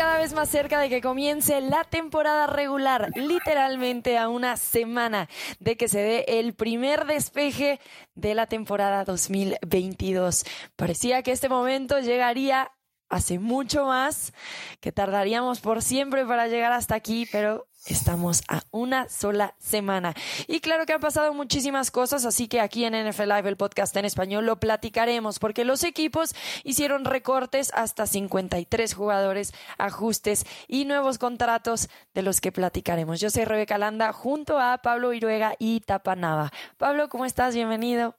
cada vez más cerca de que comience la temporada regular, literalmente a una semana de que se dé el primer despeje de la temporada 2022. Parecía que este momento llegaría hace mucho más, que tardaríamos por siempre para llegar hasta aquí, pero Estamos a una sola semana. Y claro que han pasado muchísimas cosas, así que aquí en NFL Live, el podcast en español, lo platicaremos, porque los equipos hicieron recortes hasta 53 jugadores, ajustes y nuevos contratos de los que platicaremos. Yo soy Rebeca Landa, junto a Pablo Iruega y Tapanava. Pablo, ¿cómo estás? Bienvenido.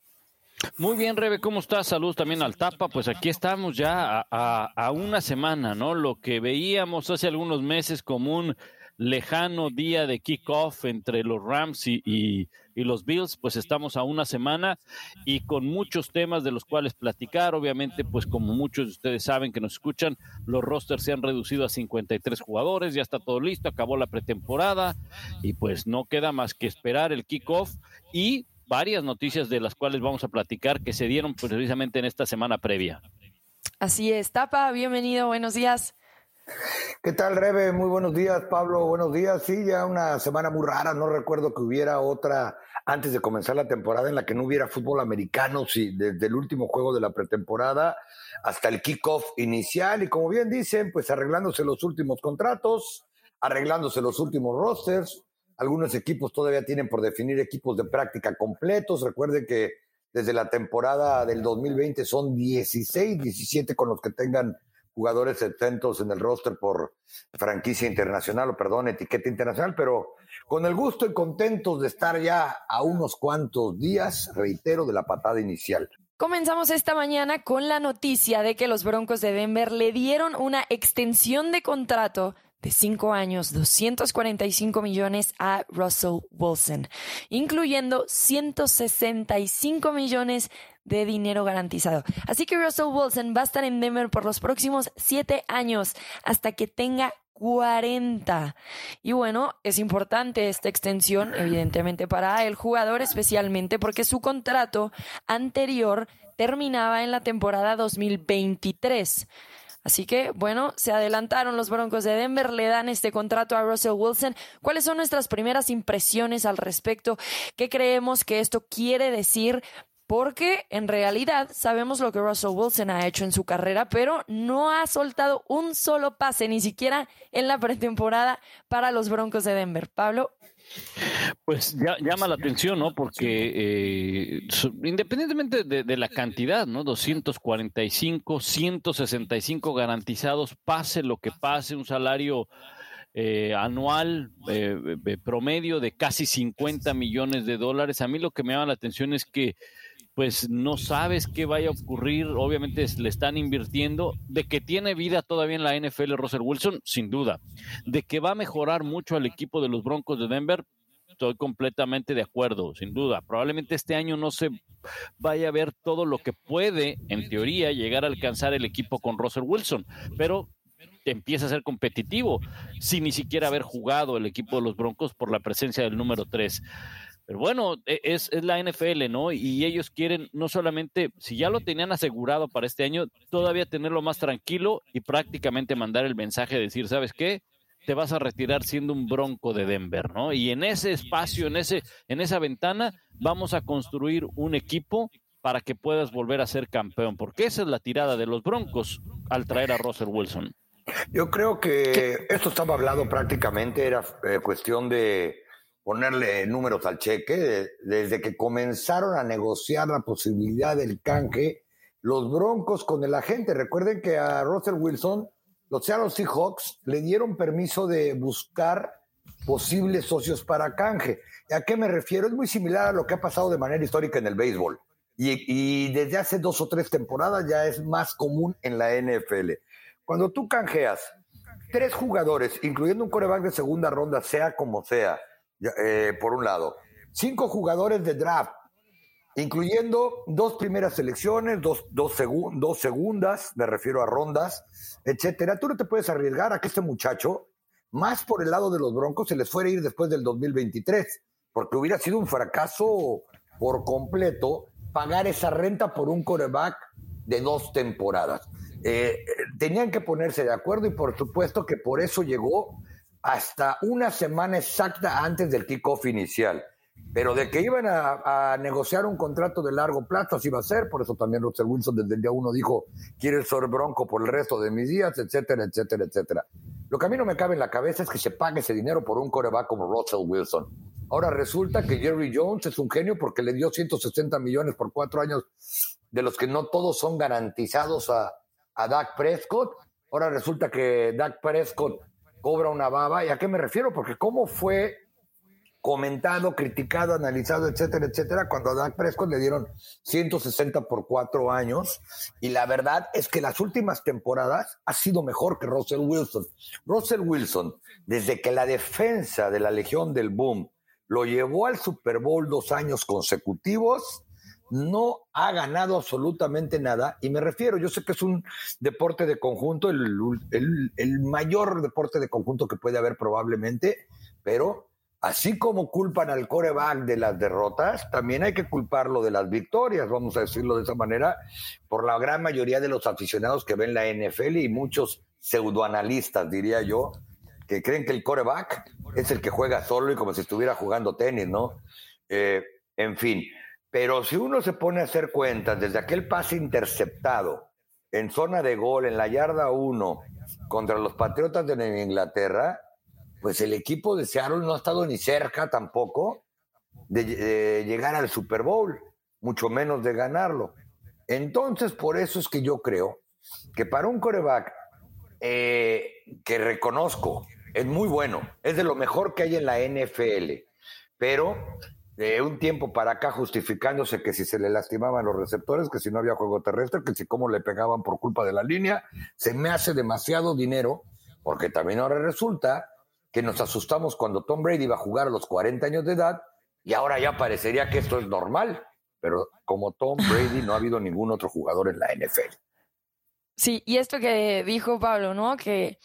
Muy bien, Rebe, ¿cómo estás? Saludos también al Tapa. Pues aquí estamos ya a, a una semana, ¿no? Lo que veíamos hace algunos meses como un lejano día de kickoff entre los Rams y, los Bills, pues estamos a una semana y con muchos temas de los cuales platicar. Obviamente, pues como muchos de ustedes saben que nos escuchan, los rosters se han reducido a 53 jugadores, ya está todo listo, acabó la pretemporada y pues no queda más que esperar el kickoff y varias noticias de las cuales vamos a platicar que se dieron precisamente en esta semana previa. Así es, Tapa, bienvenido, buenos días. ¿Qué tal, Rebe? Muy buenos días, Pablo. Buenos días. Sí, ya una semana muy rara. No recuerdo que hubiera otra antes de comenzar la temporada en la que no hubiera fútbol americano, sí, desde el último juego de la pretemporada hasta el kickoff inicial. Y como bien dicen, pues arreglándose los últimos contratos, arreglándose los últimos rosters. Algunos equipos todavía tienen por definir equipos de práctica completos. Recuerden que desde la temporada del 2020 son 16, 17 con los que tengan jugadores exentos en el roster por franquicia internacional o perdón, etiqueta internacional, pero con el gusto y contentos de estar ya a unos cuantos días, reitero, de la patada inicial. Comenzamos esta mañana con la noticia de que los Broncos de Denver le dieron una extensión de contrato de cinco años, 245 millones a Russell Wilson, incluyendo 165 millones de dinero garantizado. Así que Russell Wilson va a estar en Denver por los próximos siete años hasta que tenga 40. Y bueno, es importante esta extensión, evidentemente, para el jugador, especialmente porque su contrato anterior terminaba en la temporada 2023. Así que, bueno, se adelantaron los Broncos de Denver, le dan este contrato a Russell Wilson. ¿Cuáles son nuestras primeras impresiones al respecto? ¿Qué creemos que esto quiere decir porque en realidad sabemos lo que Russell Wilson ha hecho en su carrera, pero no ha soltado un solo pase, ni siquiera en la pretemporada para los Broncos de Denver. Pablo. Pues llama la atención, ¿no? Porque eh, independientemente de, la cantidad, ¿no? 245, 165 garantizados, pase lo que pase, un salario eh, anual eh, promedio de casi 50 millones de dólares. A mí lo que me llama la atención es que pues no sabes qué vaya a ocurrir. Obviamente le están invirtiendo. De que tiene vida todavía en la NFL Russell Wilson, sin duda. De que va a mejorar mucho al equipo de los Broncos de Denver, estoy completamente de acuerdo, sin duda. Probablemente este año no se vaya a ver todo lo que puede, en teoría, llegar a alcanzar el equipo con Russell Wilson, pero empieza a ser competitivo sin ni siquiera haber jugado el equipo de los Broncos por la presencia del número 3. Pero bueno, e, es, es, la NFL, ¿no? Y ellos quieren no solamente, si ya lo tenían asegurado para este año, todavía tenerlo más tranquilo y prácticamente mandar el mensaje de decir, ¿sabes qué? Te vas a retirar siendo un bronco de Denver, ¿no? Y en ese espacio, en, ese, en esa ventana, vamos a construir un equipo para que puedas volver a ser campeón, porque esa es la tirada de los broncos al traer a Russell Wilson. Yo creo que esto estaba hablado prácticamente, era eh, cuestión de ponerle números al cheque. Desde que comenzaron a negociar la posibilidad del canje, los Broncos con el agente, recuerden que a Russell Wilson, los Seattle Seahawks le dieron permiso de buscar posibles socios para canje. ¿A qué me refiero? Es muy similar a lo que ha pasado de manera histórica en el béisbol. Y, desde hace dos o tres temporadas ya es más común en la NFL. Cuando tú canjeas tres jugadores, incluyendo un coreback de segunda ronda, sea como sea, eh, por un lado. Cinco jugadores de draft, incluyendo dos primeras selecciones, dos, dos, dos segundas, me refiero a rondas, etcétera. Tú no te puedes arriesgar a que este muchacho, más por el lado de los Broncos, se les fuera a ir después del 2023, porque hubiera sido un fracaso por completo pagar esa renta por un coreback de dos temporadas. Eh, tenían que ponerse de acuerdo y por supuesto que por eso llegó hasta una semana exacta antes del kickoff inicial. Pero de que iban a, negociar un contrato de largo plazo, así va a ser. Por eso también Russell Wilson desde el día uno dijo, quiere ser bronco por el resto de mis días, etcétera, etcétera, etcétera. Lo que a mí no me cabe en la cabeza es que se pague ese dinero por un coreback como Russell Wilson. Ahora resulta que Jerry Jones es un genio porque le dio 160 millones por cuatro años, de los que no todos son garantizados a, a Dak Prescott. Ahora resulta que Dak Prescott cobra una baba. ¿Y a qué me refiero? Porque cómo fue comentado, criticado, analizado, etcétera, etcétera, cuando a Dak Prescott le dieron 160 por cuatro años. Y la verdad es que las últimas temporadas ha sido mejor que Russell Wilson. Russell Wilson, desde que la defensa de la Legión del Boom lo llevó al Super Bowl dos años consecutivos, no ha ganado absolutamente nada. Y me refiero, yo sé que es un deporte de conjunto, el, el mayor deporte de conjunto que puede haber probablemente, pero así como culpan al coreback de las derrotas, también hay que culparlo de las victorias, vamos a decirlo de esa manera, por la gran mayoría de los aficionados que ven la NFL y muchos pseudoanalistas, diría yo, que creen que el coreback es el que juega solo y como si estuviera jugando tenis, ¿no? Eh, en fin, pero si uno se pone a hacer cuentas desde aquel pase interceptado en zona de gol, en la yarda 1, contra los Patriotas de Inglaterra, pues el equipo de Seattle no ha estado ni cerca tampoco de, llegar al Super Bowl, mucho menos de ganarlo. Entonces, por eso es que yo creo que para un coreback eh, que reconozco es muy bueno, es de lo mejor que hay en la NFL, pero de un tiempo para acá justificándose que si se le lastimaban los receptores, que si no había juego terrestre, que si cómo le pegaban por culpa de la línea, se me hace demasiado dinero, porque también ahora resulta que nos asustamos cuando Tom Brady iba a jugar a los 40 años de edad y ahora ya parecería que esto es normal, pero como Tom Brady no ha habido ningún otro jugador en la NFL. Sí, y esto que dijo Pablo, ¿no? Que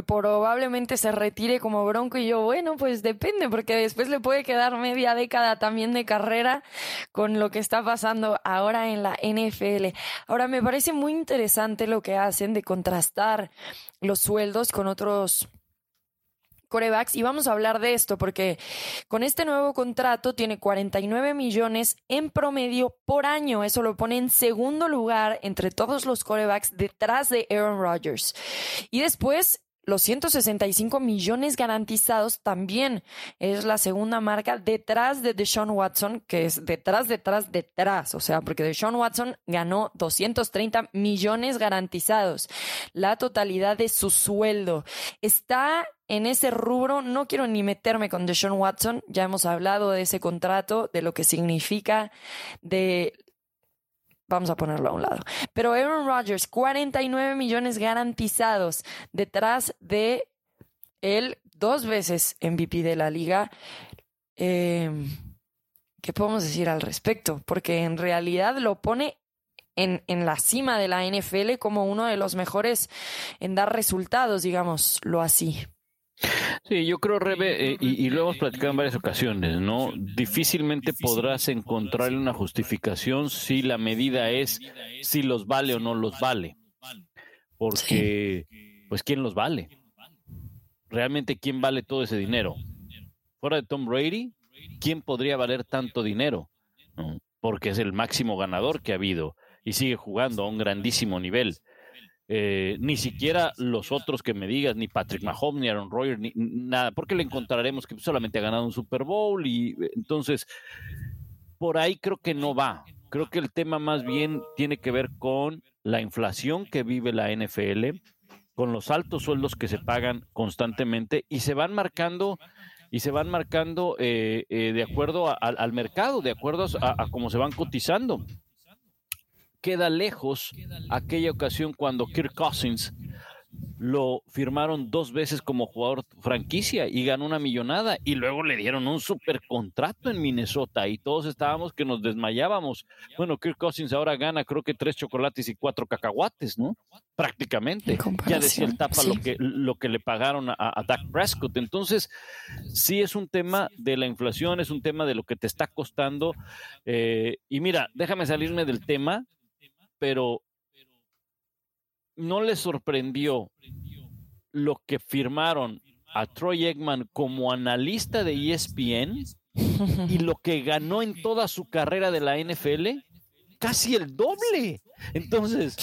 probablemente se retire como bronco y yo, bueno, pues depende, porque después le puede quedar media década también de carrera con lo que está pasando ahora en la NFL. Ahora, me parece muy interesante lo que hacen de contrastar los sueldos con otros corebacks y vamos a hablar de esto porque con este nuevo contrato tiene 49 millones en promedio por año. Eso lo pone en segundo lugar entre todos los corebacks detrás de Aaron Rodgers. Y después los 165 millones garantizados también es la segunda marca detrás de Deshaun Watson, que es detrás, detrás, detrás. O sea, porque Deshaun Watson ganó 230 millones garantizados, la totalidad de su sueldo. Está en ese rubro, no quiero ni meterme con Deshaun Watson, ya hemos hablado de ese contrato, de lo que significa, de Vamos a ponerlo a un lado. Pero Aaron Rodgers, 49 millones garantizados detrás de él, dos veces MVP de la liga. Em, ¿Qué podemos decir al respecto? Porque en realidad lo pone en, en, la cima de la NFL como uno de los mejores en dar resultados, digámoslo así. Sí, yo creo, Rebe, eh, y, lo hemos platicado en varias ocasiones, ¿no? Difícilmente podrás encontrarle una justificación si la medida es si los vale o no los vale. Porque, pues, ¿quién los vale? Realmente, ¿quién vale todo ese dinero? Fuera de Tom Brady, ¿quién podría valer tanto dinero? Porque es el máximo ganador que ha habido y sigue jugando a un grandísimo nivel. Eh, ni siquiera los otros que me digas, ni Patrick Mahomes, ni Aaron Rodgers, ni nada, porque le encontraremos que solamente ha ganado un Super Bowl y eh, entonces por ahí creo que no va. Creo que el tema más bien tiene que ver con la inflación que vive la NFL, con los altos sueldos que se pagan constantemente y se van marcando y se van marcando eh, de acuerdo al mercado, de acuerdo a, a cómo se van cotizando queda lejos aquella ocasión cuando Kirk Cousins lo firmaron dos veces como jugador franquicia y ganó una millonada y luego le dieron un super contrato en Minnesota y todos estábamos que nos desmayábamos. Bueno, Kirk Cousins ahora gana creo que tres chocolates y cuatro cacahuates, ¿no? Prácticamente. Ya decía el tapa lo, que, lo que le pagaron a, a Dak Prescott. Entonces, sí es un tema de la inflación, es un tema de lo que te está costando. Eh, y mira, déjame salirme del tema pero no le sorprendió lo que firmaron a Troy Eggman como analista de ESPN y lo que ganó en toda su carrera de la NFL, casi el doble. Entonces,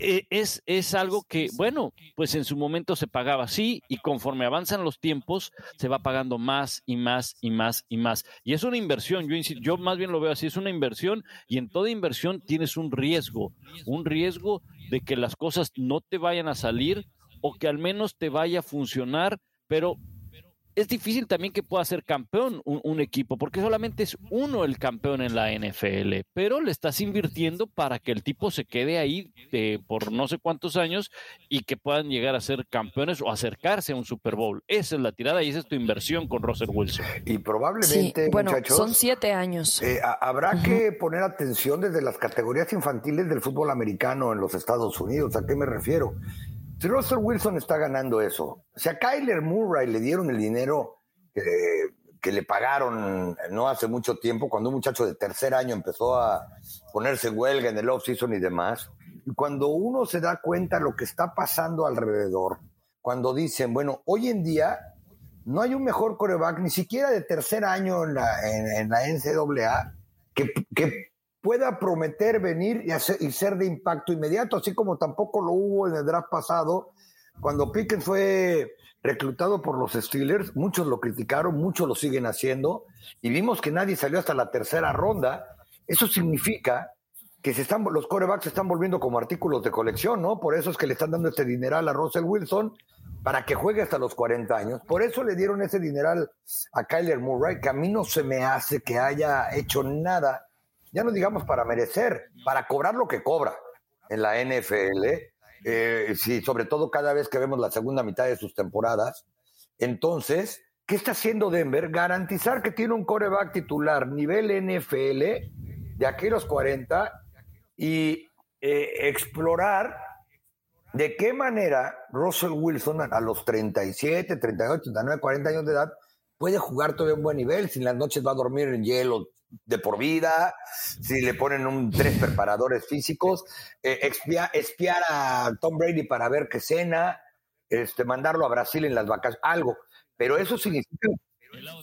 es, es algo que, bueno, pues en su momento se pagaba así y conforme avanzan los tiempos se va pagando más y más y más y más. Y es una inversión, yo, yo más bien lo veo así, es una inversión y en toda inversión tienes un riesgo, un riesgo de que las cosas no te vayan a salir o que al menos te vaya a funcionar, pero es difícil también que pueda ser campeón un, equipo, porque solamente es uno el campeón en la NFL, pero le estás invirtiendo para que el tipo se quede ahí por no sé cuántos años y que puedan llegar a ser campeones o acercarse a un Super Bowl. Esa es la tirada y esa es tu inversión con Russell Wilson. Y probablemente, bueno, son siete años. Eh, habrá que poner atención desde las categorías infantiles del fútbol americano en los Estados Unidos. ¿A qué me refiero? Russell Wilson está ganando eso, si a Kyler Murray le dieron el dinero que, le pagaron no hace mucho tiempo, cuando un muchacho de tercer año empezó a ponerse huelga en el off-season y demás, y cuando uno se da cuenta lo que está pasando alrededor, cuando dicen, bueno, hoy en día no hay un mejor coreback, ni siquiera de tercer año en la, en, la NCAA, que, que pueda prometer venir y, hacer, ser de impacto inmediato, así como tampoco lo hubo en el draft pasado, cuando Pickens fue reclutado por los Steelers, muchos lo criticaron, muchos lo siguen haciendo, y vimos que nadie salió hasta la tercera ronda. Eso significa que se están, los corebacks se están volviendo como artículos de colección, ¿no? Por eso es que le están dando este dineral a Russell Wilson para que juegue hasta los 40 años. Por eso le dieron ese dineral a Kyler Murray, que a mí no se me hace que haya hecho nada ya no digamos para merecer, para cobrar lo que cobra en la NFL, eh, sí, sobre todo cada vez que vemos la segunda mitad de sus temporadas. Entonces, ¿qué está haciendo Denver? Garantizar que tiene un coreback titular nivel NFL de aquí a los 40 y eh, explorar de qué manera Russell Wilson a los 37, 38, 39, 40 años de edad puede jugar todavía un buen nivel, si en las noches va a dormir en hielo de por vida, si le ponen un tres preparadores físicos, eh, espiar a Tom Brady para ver qué cena, este, mandarlo a Brasil en las vacaciones, algo. Pero eso significa...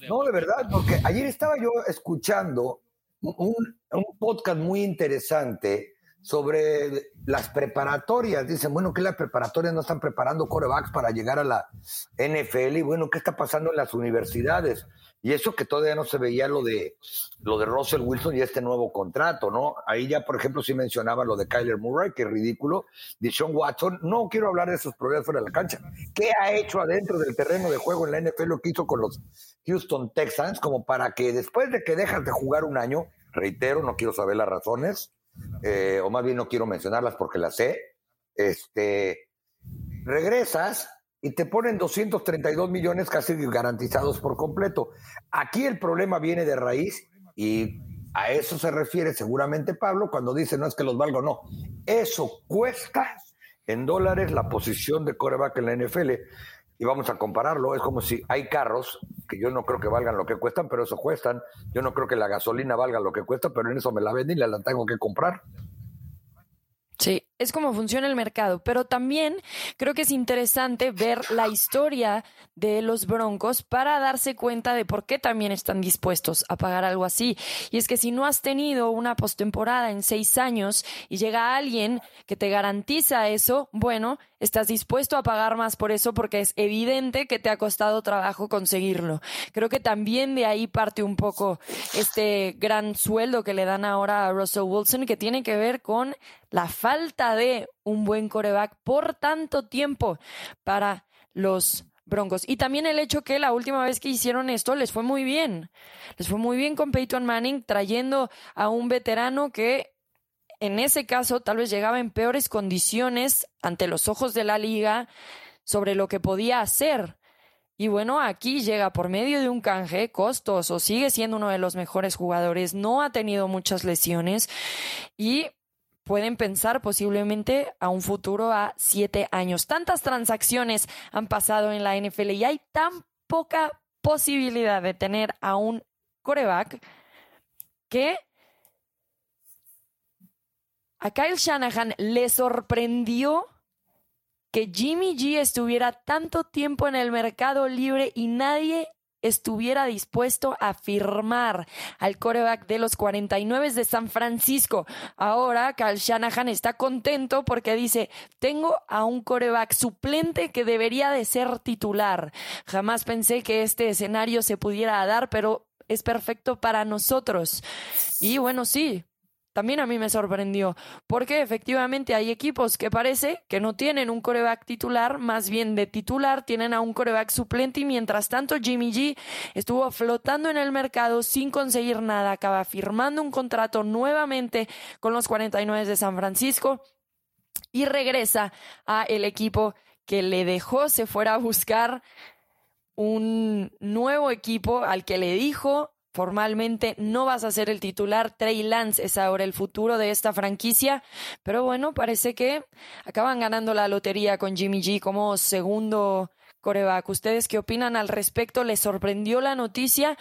No, de verdad, porque ayer estaba yo escuchando un, un podcast muy interesante sobre las preparatorias. Dicen, bueno, que las preparatorias no están preparando corebacks para llegar a la NFL y bueno, ¿qué está pasando en las universidades? Y eso que todavía no se veía lo de lo de Russell Wilson y este nuevo contrato, ¿no? Ahí ya, por ejemplo, sí mencionaba lo de Kyler Murray, que es ridículo. De Sean Watson, no quiero hablar de esos problemas fuera de la cancha. ¿Qué ha hecho adentro del terreno de juego en la NFL lo que hizo con los Houston Texans? Como para que después de que dejas de jugar un año, reitero, no quiero saber las razones, eh, o más bien no quiero mencionarlas porque las sé, este, regresas y te ponen 232 millones casi garantizados por completo. Aquí el problema viene de raíz y a eso se refiere seguramente Pablo cuando dice no es que los valgo, no. Eso cuesta en dólares la posición de coreback en la NFL. Y vamos a compararlo, es como si hay carros que yo no creo que valgan lo que cuestan, pero eso cuestan. Yo no creo que la gasolina valga lo que cuesta, pero en eso me la venden y la tengo que comprar. Sí, es como funciona el mercado, pero también creo que es interesante ver la historia de los Broncos para darse cuenta de por qué también están dispuestos a pagar algo así. Y es que si no has tenido una postemporada en seis años y llega alguien que te garantiza eso, bueno, estás dispuesto a pagar más por eso porque es evidente que te ha costado trabajo conseguirlo. Creo que también de ahí parte un poco este gran sueldo que le dan ahora a Russell Wilson que tiene que ver con la falta de un buen coreback por tanto tiempo para los Broncos. Y también el hecho que la última vez que hicieron esto les fue muy bien. Les fue muy bien con Peyton Manning trayendo a un veterano que en ese caso tal vez llegaba en peores condiciones ante los ojos de la liga sobre lo que podía hacer. Y bueno, aquí llega por medio de un canje costoso, sigue siendo uno de los mejores jugadores, no ha tenido muchas lesiones y pueden pensar posiblemente a un futuro a siete años. Tantas transacciones han pasado en la NFL y hay tan poca posibilidad de tener a un coreback que a Kyle Shanahan le sorprendió que Jimmy G estuviera tanto tiempo en el mercado libre y nadie estuviera dispuesto a firmar al coreback de los 49 de San Francisco. Ahora Kyle Shanahan está contento porque dice, tengo a un coreback suplente que debería de ser titular. Jamás pensé que este escenario se pudiera dar, pero es perfecto para nosotros. Y bueno, sí, también a mí me sorprendió, porque efectivamente hay equipos que parece que no tienen un coreback titular, más bien de titular tienen a un coreback suplente y mientras tanto Jimmy G estuvo flotando en el mercado sin conseguir nada, acaba firmando un contrato nuevamente con los 49 de San Francisco y regresa a el equipo que le dejó se fuera a buscar un nuevo equipo al que le dijo formalmente no vas a ser el titular. Trey Lance es ahora el futuro de esta franquicia. Pero bueno, parece que acaban ganando la lotería con Jimmy G como segundo coreback. ¿Ustedes qué opinan al respecto? ¿Les sorprendió la noticia?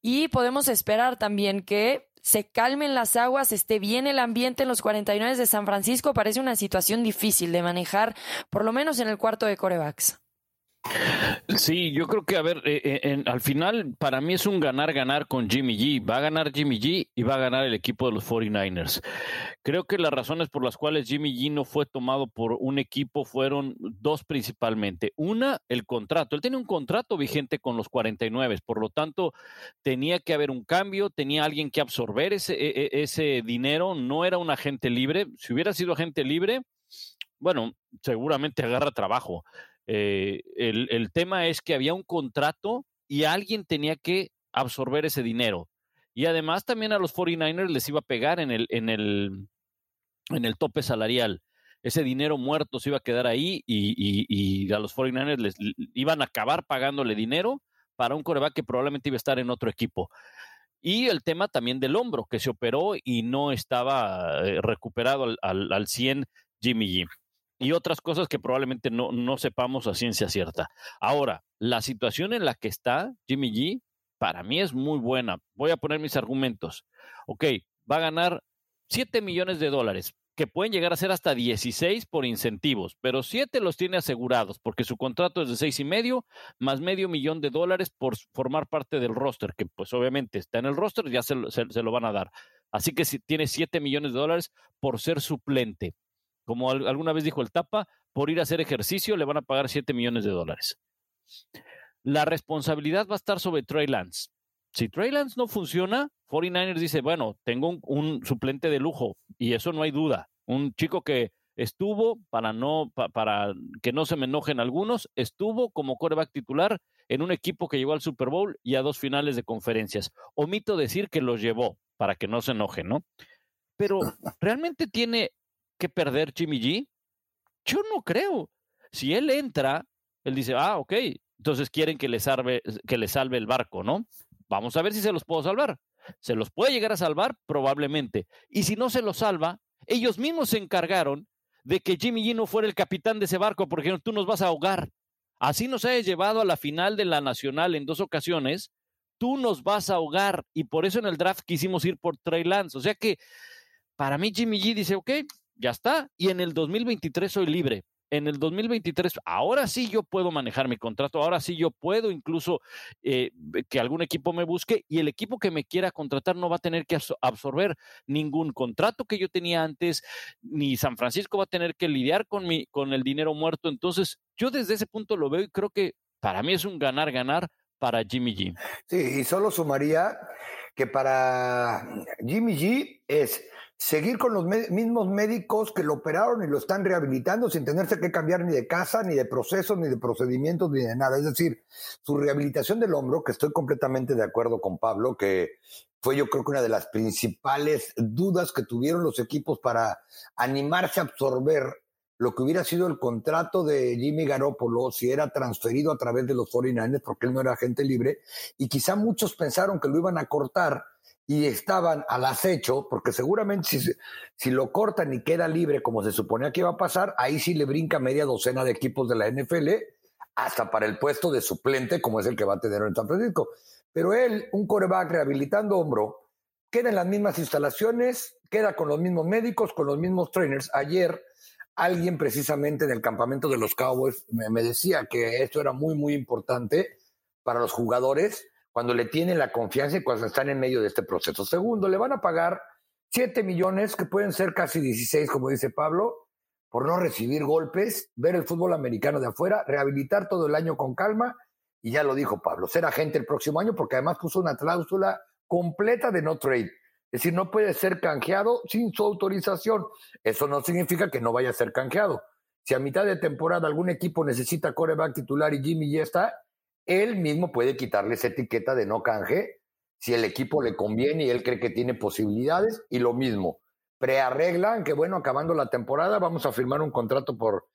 Y podemos esperar también que se calmen las aguas, esté bien el ambiente en los 49 de San Francisco. Parece una situación difícil de manejar, por lo menos en el cuarto de corebacks. Sí, yo creo que, a ver, eh, eh, al final para mí es un ganar-ganar con Jimmy G. Va a ganar Jimmy G y va a ganar el equipo de los 49ers. Creo que las razones por las cuales Jimmy G no fue tomado por un equipo fueron dos principalmente. Una, el contrato. Él tiene un contrato vigente con los 49, por lo tanto, tenía que haber un cambio, tenía alguien que absorber ese, e, e, ese dinero, no era un agente libre. Si hubiera sido agente libre, bueno, seguramente agarra trabajo eh, el, tema es que había un contrato y alguien tenía que absorber ese dinero. Y además también a los 49ers les iba a pegar en el, en el, en el tope salarial. Ese dinero muerto se iba a quedar ahí y, y, a los 49ers les iban a acabar pagándole dinero para un coreback que probablemente iba a estar en otro equipo. Y el tema también del hombro, que se operó y no estaba eh, recuperado al, al, al 100 Jimmy G y otras cosas que probablemente no, no sepamos a ciencia cierta. Ahora, la situación en la que está Jimmy G, para mí es muy buena. Voy a poner mis argumentos. Ok, va a ganar 7 millones de dólares, que pueden llegar a ser hasta 16 por incentivos, pero 7 los tiene asegurados porque su contrato es de seis y medio más medio millón de dólares por formar parte del roster, que pues obviamente está en el roster, ya se, se lo van a dar. Así que si tiene 7 millones de dólares por ser suplente como alguna vez dijo el Tapa, por ir a hacer ejercicio le van a pagar 7 millones de dólares. La responsabilidad va a estar sobre Trey Lance. Si Trey Lance no funciona, 49ers dice, bueno, tengo un, suplente de lujo y eso no hay duda. Un chico que estuvo, para, no, para que no se me enojen algunos, estuvo como quarterback titular en un equipo que llegó al Super Bowl y a dos finales de conferencias. Omito decir que los llevó, para que no se enojen, ¿no? Pero realmente tiene que perder Jimmy G? Yo no creo. Si él entra, él dice, ah, ok, entonces quieren que le salve, que le salve el barco, ¿no? Vamos a ver si se los puedo salvar. ¿Se los puede llegar a salvar? Probablemente. Y si no se los salva, ellos mismos se encargaron de que Jimmy G no fuera el capitán de ese barco porque tú nos vas a ahogar. Así nos hayas llevado a la final de la Nacional en dos ocasiones, tú nos vas a ahogar. Y por eso en el draft quisimos ir por Trey Lance. O sea que para mí Jimmy G dice, ok, ya está. Y en el 2023 soy libre. En el 2023, ahora sí yo puedo manejar mi contrato, ahora sí yo puedo incluso eh, que algún equipo me busque y el equipo que me quiera contratar no va a tener que absorber ningún contrato que yo tenía antes, ni San Francisco va a tener que lidiar con, mi, con el dinero muerto. Entonces, yo desde ese punto lo veo y creo que para mí es un ganar-ganar para Jimmy G. Sí, y solo sumaría que para Jimmy G es seguir con los mismos médicos que lo operaron y lo están rehabilitando sin tenerse que cambiar ni de casa, ni de procesos, ni de procedimientos, ni de nada. Es decir, su rehabilitación del hombro, que estoy completamente de acuerdo con Pablo, que fue yo creo que una de las principales dudas que tuvieron los equipos para animarse a absorber lo que hubiera sido el contrato de Jimmy Garoppolo si era transferido a través de los 49ers porque él no era agente libre y quizá muchos pensaron que lo iban a cortar y estaban al acecho, porque seguramente si, si lo cortan y queda libre como se suponía que iba a pasar, ahí sí le brinca media docena de equipos de la NFL, hasta para el puesto de suplente, como es el que va a tener en San Francisco. Pero él, un coreback rehabilitando hombro, queda en las mismas instalaciones, queda con los mismos médicos, con los mismos trainers. Ayer alguien precisamente en el campamento de los Cowboys me, decía que esto era muy, muy importante para los jugadores cuando le tienen la confianza y cuando están en medio de este proceso. Segundo, le van a pagar 7 millones, que pueden ser casi 16, como dice Pablo, por no recibir golpes, ver el fútbol americano de afuera, rehabilitar todo el año con calma, y ya lo dijo Pablo, ser agente el próximo año, porque además puso una cláusula completa de no trade. Es decir, no puede ser canjeado sin su autorización. Eso no significa que no vaya a ser canjeado. Si a mitad de temporada algún equipo necesita coreback titular y Jimmy ya está, él mismo puede quitarle esa etiqueta de no canje si el equipo le conviene y él cree que tiene posibilidades. Y lo mismo, prearreglan que, bueno, acabando la temporada vamos a firmar un contrato por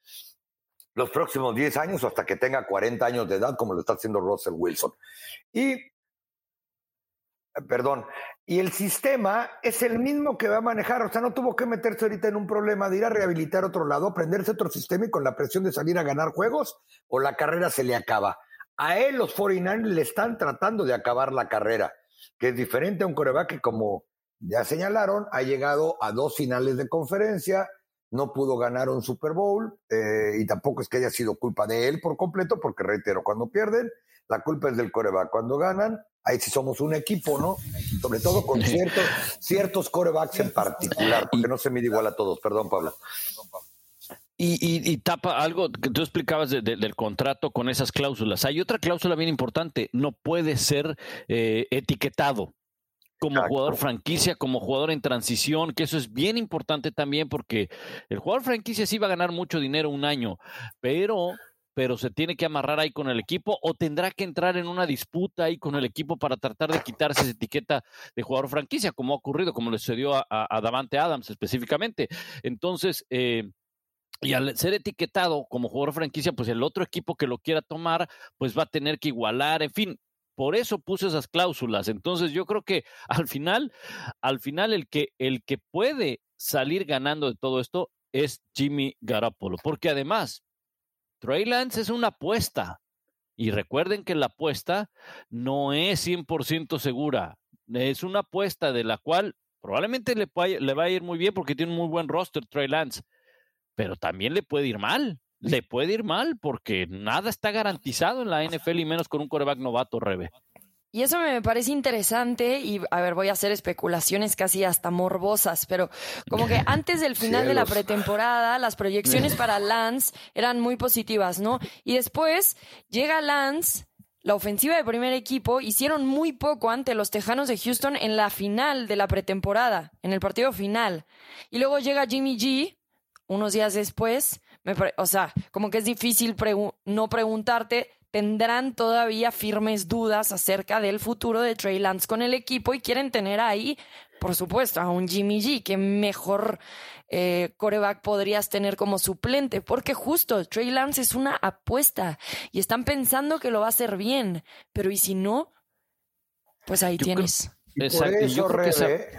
los próximos 10 años hasta que tenga 40 años de edad, como lo está haciendo Russell Wilson. Y perdón, y el sistema es el mismo que va a manejar, o sea, no tuvo que meterse ahorita en un problema de ir a rehabilitar otro lado, aprenderse otro sistema y con la presión de salir a ganar juegos, o la carrera se le acaba. A él los 49 le están tratando de acabar la carrera, que es diferente a un coreback que como ya señalaron, ha llegado a dos finales de conferencia, no pudo ganar un Super Bowl, eh, y tampoco es que haya sido culpa de él por completo, porque reitero, cuando pierden, la culpa es del coreback. Cuando ganan, ahí sí somos un equipo, ¿no? Sobre todo con ciertos, ciertos corebacks en particular, porque no se mide igual a todos. Perdón, Pablo. Y, tapa algo que tú explicabas del contrato con esas cláusulas. Hay otra cláusula bien importante, no puede ser eh, etiquetado como jugador franquicia, como jugador en transición, que eso es bien importante también porque el jugador franquicia sí va a ganar mucho dinero un año, pero pero se tiene que amarrar ahí con el equipo o tendrá que entrar en una disputa ahí con el equipo para tratar de quitarse esa etiqueta de jugador franquicia, como ha ocurrido, como le sucedió a, Davante Adams específicamente. Entonces, eh, y al ser etiquetado como jugador franquicia, pues el otro equipo que lo quiera tomar, pues va a tener que igualar, en fin, por eso puse esas cláusulas. Entonces yo creo que al final, al final el que, el que puede salir ganando de todo esto es Jimmy Garoppolo, porque además Trey Lance es una apuesta. Y recuerden que la apuesta no es 100% segura. Es una apuesta de la cual probablemente le, le va a ir muy bien porque tiene un muy buen roster Trey Lance. Pero también le puede ir mal. Le puede ir mal porque nada está garantizado en la NFL y menos con un coreback novato, Rebe. Y eso me parece interesante y, a ver, voy a hacer especulaciones casi hasta morbosas, pero como que antes del final de la pretemporada, las proyecciones para Lance eran muy positivas, ¿no? Y después llega Lance, la ofensiva de primer equipo, hicieron muy poco ante los Tejanos de Houston en la final de la pretemporada, en el partido final. Y luego llega Jimmy G, unos días después, me o sea, como que es difícil no preguntarte tendrán todavía firmes dudas acerca del futuro de Trey Lance con el equipo y quieren tener ahí, por supuesto, a un Jimmy G, que mejor eh, coreback podrías tener como suplente, porque justo Trey Lance es una apuesta y están pensando que lo va a hacer bien, pero ¿y si no? Pues ahí tienes. Por eso, Rebe,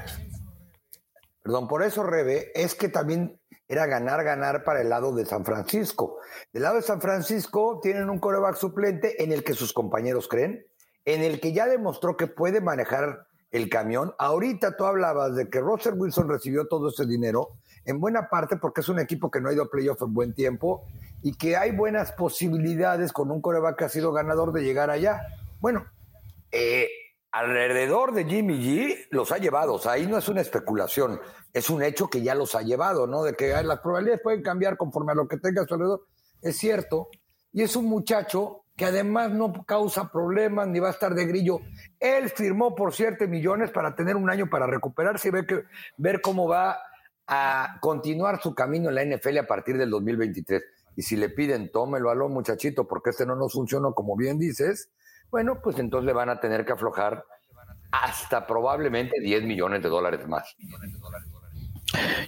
perdón, por eso, Rebe, es que también era ganar, ganar para el lado de San Francisco. Del lado de San Francisco tienen un coreback suplente en el que sus compañeros creen, en el que ya demostró que puede manejar el camión. Ahorita tú hablabas de que Russell Wilson recibió todo ese dinero, en buena parte porque es un equipo que no ha ido a playoff en buen tiempo y que hay buenas posibilidades con un coreback que ha sido ganador de llegar allá. Bueno, eh, alrededor de Jimmy G los ha llevado, o sea, ahí no es una especulación es un hecho que ya los ha llevado, ¿no? De que las probabilidades pueden cambiar conforme a lo que tenga a su alrededor. Es cierto. Y es un muchacho que además no causa problemas ni va a estar de grillo. Él firmó por 7 millones para tener un año para recuperarse y ver, que, ver cómo va a continuar su camino en la NFL a partir del 2023. Y si le piden, tómelo a lo muchachito, porque este no nos funcionó como bien dices, bueno, pues entonces le van a tener que aflojar hasta probablemente 10 millones de dólares más.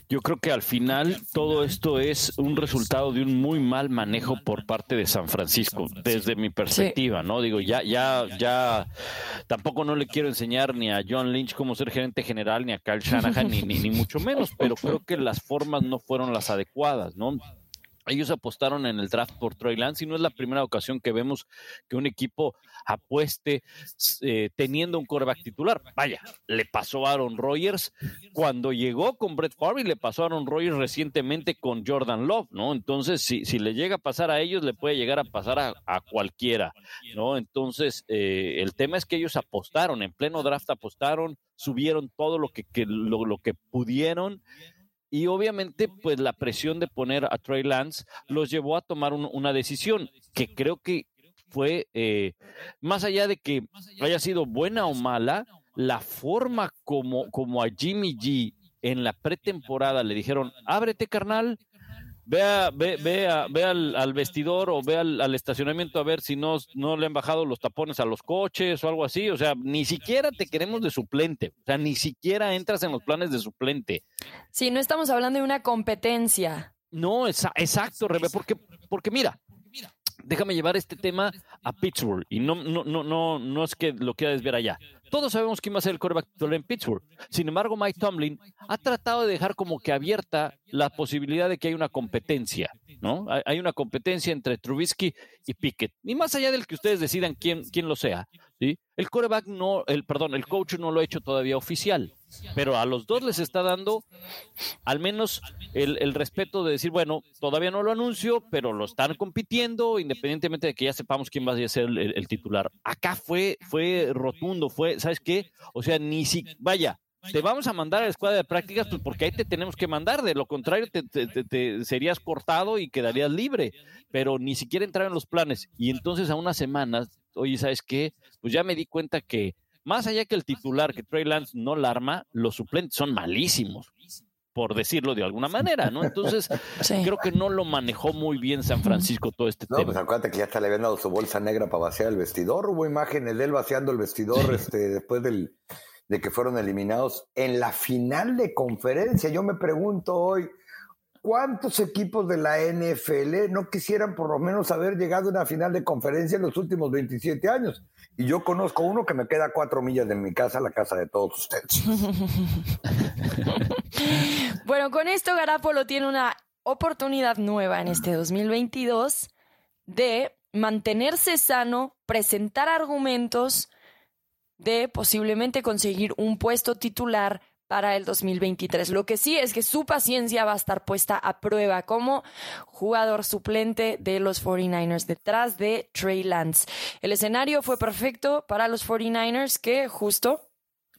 Yo creo que al final todo esto es un resultado de un muy mal manejo por parte de San Francisco, desde mi perspectiva, ¿no? Digo, ya, ya, ya, tampoco no le quiero enseñar ni a John Lynch cómo ser gerente general, ni a Kyle Shanahan, ni, ni, mucho menos, pero creo que las formas no fueron las adecuadas, ¿no? Ellos apostaron en el draft por Troy Lance y no es la primera ocasión que vemos que un equipo apueste eh, teniendo un coreback titular. Vaya, le pasó a Aaron Rodgers cuando llegó con Brett Favre y le pasó a Aaron Rodgers recientemente con Jordan Love, ¿no? Entonces, si, si le llega a pasar a ellos, le puede llegar a pasar a, cualquiera, ¿no? Entonces, eh, el tema es que ellos apostaron, en pleno draft apostaron, subieron todo lo que, lo que pudieron y obviamente, pues la presión de poner a Trey Lance los llevó a tomar una decisión que creo que fue, eh, más allá de que haya sido buena o mala, la forma como, como a Jimmy G en la pretemporada le dijeron, ábrete carnal, Ve, ve, ve, al, vestidor o ve al, estacionamiento a ver si no, no le han bajado los tapones a los coches o algo así. O sea, ni siquiera te queremos de suplente. O sea, ni siquiera entras en los planes de suplente. Sí, no estamos hablando de una competencia. No, exacto, Rebe, porque, porque mira, déjame llevar este tema a Pittsburgh y no, no, no, no, no es que lo quieras ver allá. Todos sabemos quién va a ser el quarterback en Pittsburgh. Sin embargo, Mike Tomlin ha tratado de dejar como que abierta la posibilidad de que hay una competencia, ¿no? Hay una competencia entre Trubisky y Pickett. Y más allá del que ustedes decidan quién, quién lo sea, El quarterback no, el, perdón, el coach no lo ha hecho todavía oficial. Pero a los dos les está dando al menos el, respeto de decir, bueno, todavía no lo anuncio, pero lo están compitiendo, independientemente de que ya sepamos quién va a ser el, titular. Acá fue, fue rotundo, fue, ¿sabes qué? O sea, ni si, vaya, te vamos a mandar a la escuadra de prácticas, pues porque ahí te tenemos que mandar, de lo contrario te, serías cortado y quedarías libre, pero ni siquiera entrar en los planes. Y entonces a unas semanas, oye, ¿sabes qué? Pues ya me di cuenta que más allá que el titular, que Trey Lance no la arma, los suplentes son malísimos, por decirlo de alguna manera, ¿no? Entonces, creo que no lo manejó muy bien San Francisco todo este no, tema. pues acuérdate que ya hasta le habían dado su bolsa negra para vaciar el vestidor. Hubo imágenes de él vaciando el vestidor este, después del, de que fueron eliminados en la final de conferencia. Yo me pregunto hoy, ¿Cuántos equipos de la NFL no quisieran por lo menos haber llegado a una final de conferencia en los últimos 27 años? Y yo conozco uno que me queda cuatro millas de mi casa, la casa de todos ustedes. bueno, con esto Garapolo tiene una oportunidad nueva en este 2022 de mantenerse sano, presentar argumentos de posiblemente conseguir un puesto titular para el 2023. Lo que sí es que su paciencia va a estar puesta a prueba como jugador suplente de los 49ers detrás de Trey Lance. El escenario fue perfecto para los 49ers que justo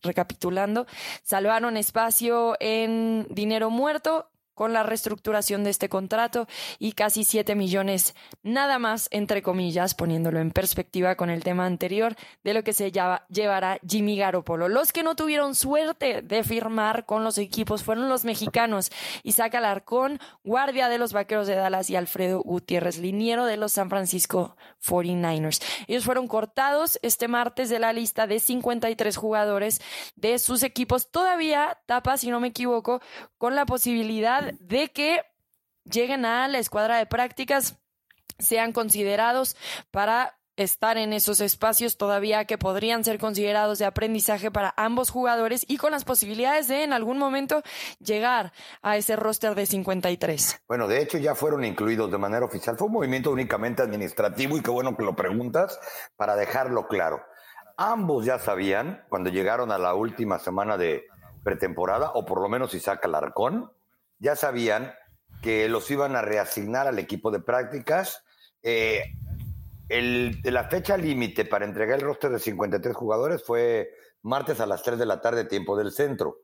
recapitulando, salvaron espacio en dinero muerto con la reestructuración de este contrato y casi 7 millones nada más, entre comillas, poniéndolo en perspectiva con el tema anterior de lo que se llevará Jimmy Garoppolo. Los que no tuvieron suerte de firmar con los equipos fueron los mexicanos Isaac Alarcón, guardia de los Vaqueros de Dallas y Alfredo Gutiérrez, liniero de los San Francisco 49ers. Ellos fueron cortados este martes de la lista de 53 jugadores de sus equipos. Todavía tapa, si no me equivoco, con la posibilidad de que lleguen a la escuadra de prácticas, sean considerados para estar en esos espacios todavía que podrían ser considerados de aprendizaje para ambos jugadores y con las posibilidades de en algún momento llegar a ese roster de 53. Bueno, de hecho ya fueron incluidos de manera oficial. Fue un movimiento únicamente administrativo y qué bueno que lo preguntas para dejarlo claro. Ambos ya sabían cuando llegaron a la última semana de pretemporada, o por lo menos Isaac Alarcón, ya sabían que los iban a reasignar al equipo de prácticas. Eh, la fecha límite para entregar el roster de 53 jugadores fue martes a las 3 de la tarde, tiempo del centro.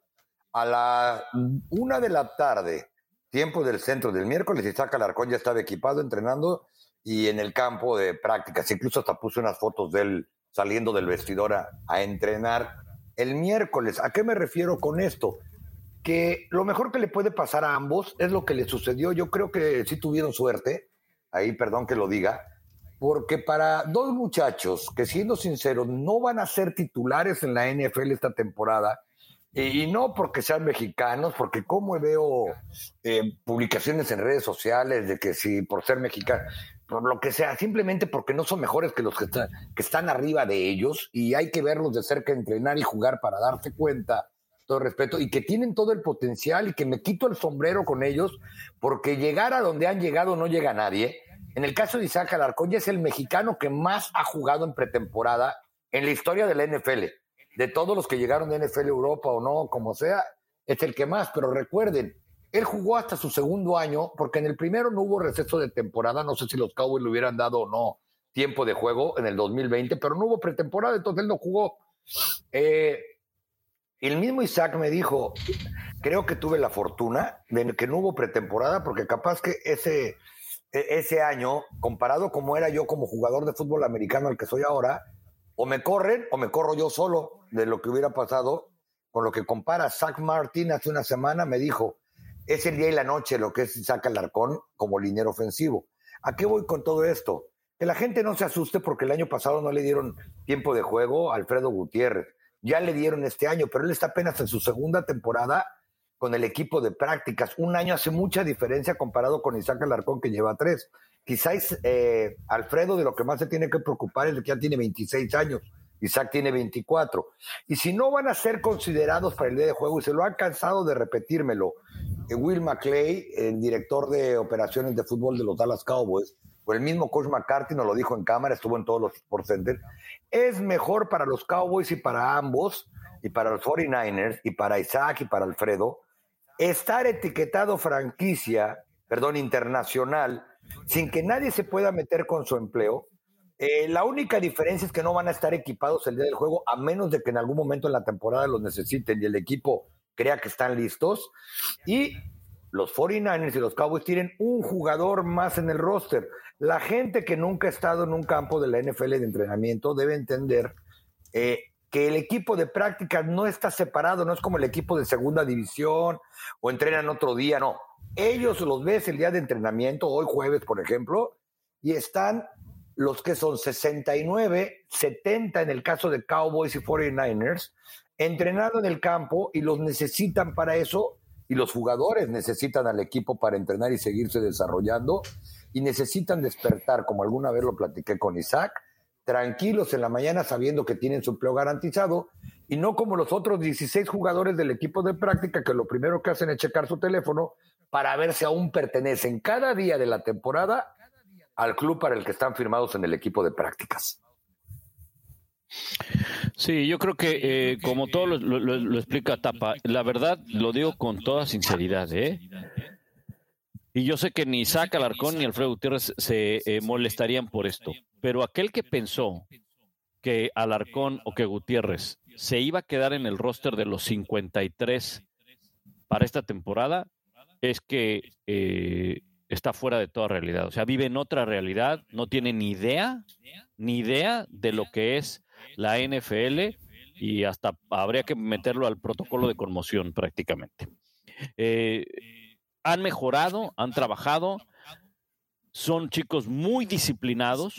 A la una de la tarde, tiempo del centro del miércoles, Isaac Alarcón ya estaba equipado, entrenando y en el campo de prácticas. Incluso hasta puse unas fotos de él saliendo del vestidor a entrenar el miércoles. ¿A qué me refiero con esto? Que lo mejor que le puede pasar a ambos es lo que le sucedió. Yo creo que sí tuvieron suerte, ahí perdón que lo diga, porque para dos muchachos que siendo sinceros no van a ser titulares en la NFL esta temporada, y no porque sean mexicanos, porque como veo eh, publicaciones en redes sociales de que si por ser mexicano, por lo que sea, simplemente porque no son mejores que los que están, que están arriba de ellos y hay que verlos de cerca entrenar y jugar para darse cuenta todo respeto, y que tienen todo el potencial y que me quito el sombrero con ellos, porque llegar a donde han llegado no llega nadie. En el caso de Isaac Alarcón, ya es el mexicano que más ha jugado en pretemporada en la historia de la NFL. De todos los que llegaron de NFL Europa o no, como sea, es el que más. Pero recuerden, él jugó hasta su segundo año, porque en el primero no hubo receso de temporada. No sé si los Cowboys le hubieran dado o no tiempo de juego en el 2020, pero no hubo pretemporada, entonces él no jugó. Eh, el mismo Isaac me dijo, creo que tuve la fortuna de que no hubo pretemporada, porque capaz que ese, e, ese año, comparado como era yo como jugador de fútbol americano al que soy ahora, o me corren o me corro yo solo de lo que hubiera pasado. Con lo que compara Zach Martin hace una semana, me dijo, es el día y la noche lo que es Isaac Alarcón como liniero ofensivo. ¿A qué voy con todo esto? Que la gente no se asuste porque el año pasado no le dieron tiempo de juego a Alfredo Gutiérrez. Ya le dieron este año, pero él está apenas en su segunda temporada con el equipo de prácticas. Un año hace mucha diferencia comparado con Isaac Alarcón que lleva tres. Quizás eh, Alfredo de lo que más se tiene que preocupar es de que ya tiene 26 años. Isaac tiene 24. Y si no van a ser considerados para el día de juego, y se lo han cansado de repetírmelo, eh, Will McClay, el director de operaciones de fútbol de los Dallas Cowboys, el mismo Coach McCarthy nos lo dijo en cámara, estuvo en todos los Sports es mejor para los Cowboys y para ambos, y para los 49ers, y para Isaac y para Alfredo, estar etiquetado franquicia, perdón, internacional, sin que nadie se pueda meter con su empleo. Eh, la única diferencia es que no van a estar equipados el día del juego, a menos de que en algún momento en la temporada los necesiten y el equipo crea que están listos. Y los 49ers y los Cowboys tienen un jugador más en el roster. La gente que nunca ha estado en un campo de la NFL de entrenamiento debe entender eh, que el equipo de prácticas no está separado, no es como el equipo de segunda división o entrenan otro día, no. Ellos los ves el día de entrenamiento, hoy jueves, por ejemplo, y están los que son 69, 70 en el caso de Cowboys y 49ers, entrenando en el campo y los necesitan para eso, y los jugadores necesitan al equipo para entrenar y seguirse desarrollando, y necesitan despertar, como alguna vez lo platiqué con Isaac, tranquilos en la mañana sabiendo que tienen su empleo garantizado y no como los otros 16 jugadores del equipo de práctica que lo primero que hacen es checar su teléfono para ver si aún pertenecen cada día de la temporada al club para el que están firmados en el equipo de prácticas. Sí, yo creo que eh, como todo lo, explica Tapa, la verdad lo digo con toda sinceridad, ¿eh? Y yo sé que ni Isaac Alarcón ni Alfredo Gutiérrez se eh, molestarían por esto. Pero aquel que pensó que Alarcón o que Gutiérrez se iba a quedar en el roster de los 53 para esta temporada es que eh, está fuera de toda realidad. O sea, vive en otra realidad, no tiene ni idea, ni idea de lo que es la NFL y hasta habría que meterlo al protocolo de conmoción prácticamente. Eh, han mejorado, han trabajado, son chicos muy disciplinados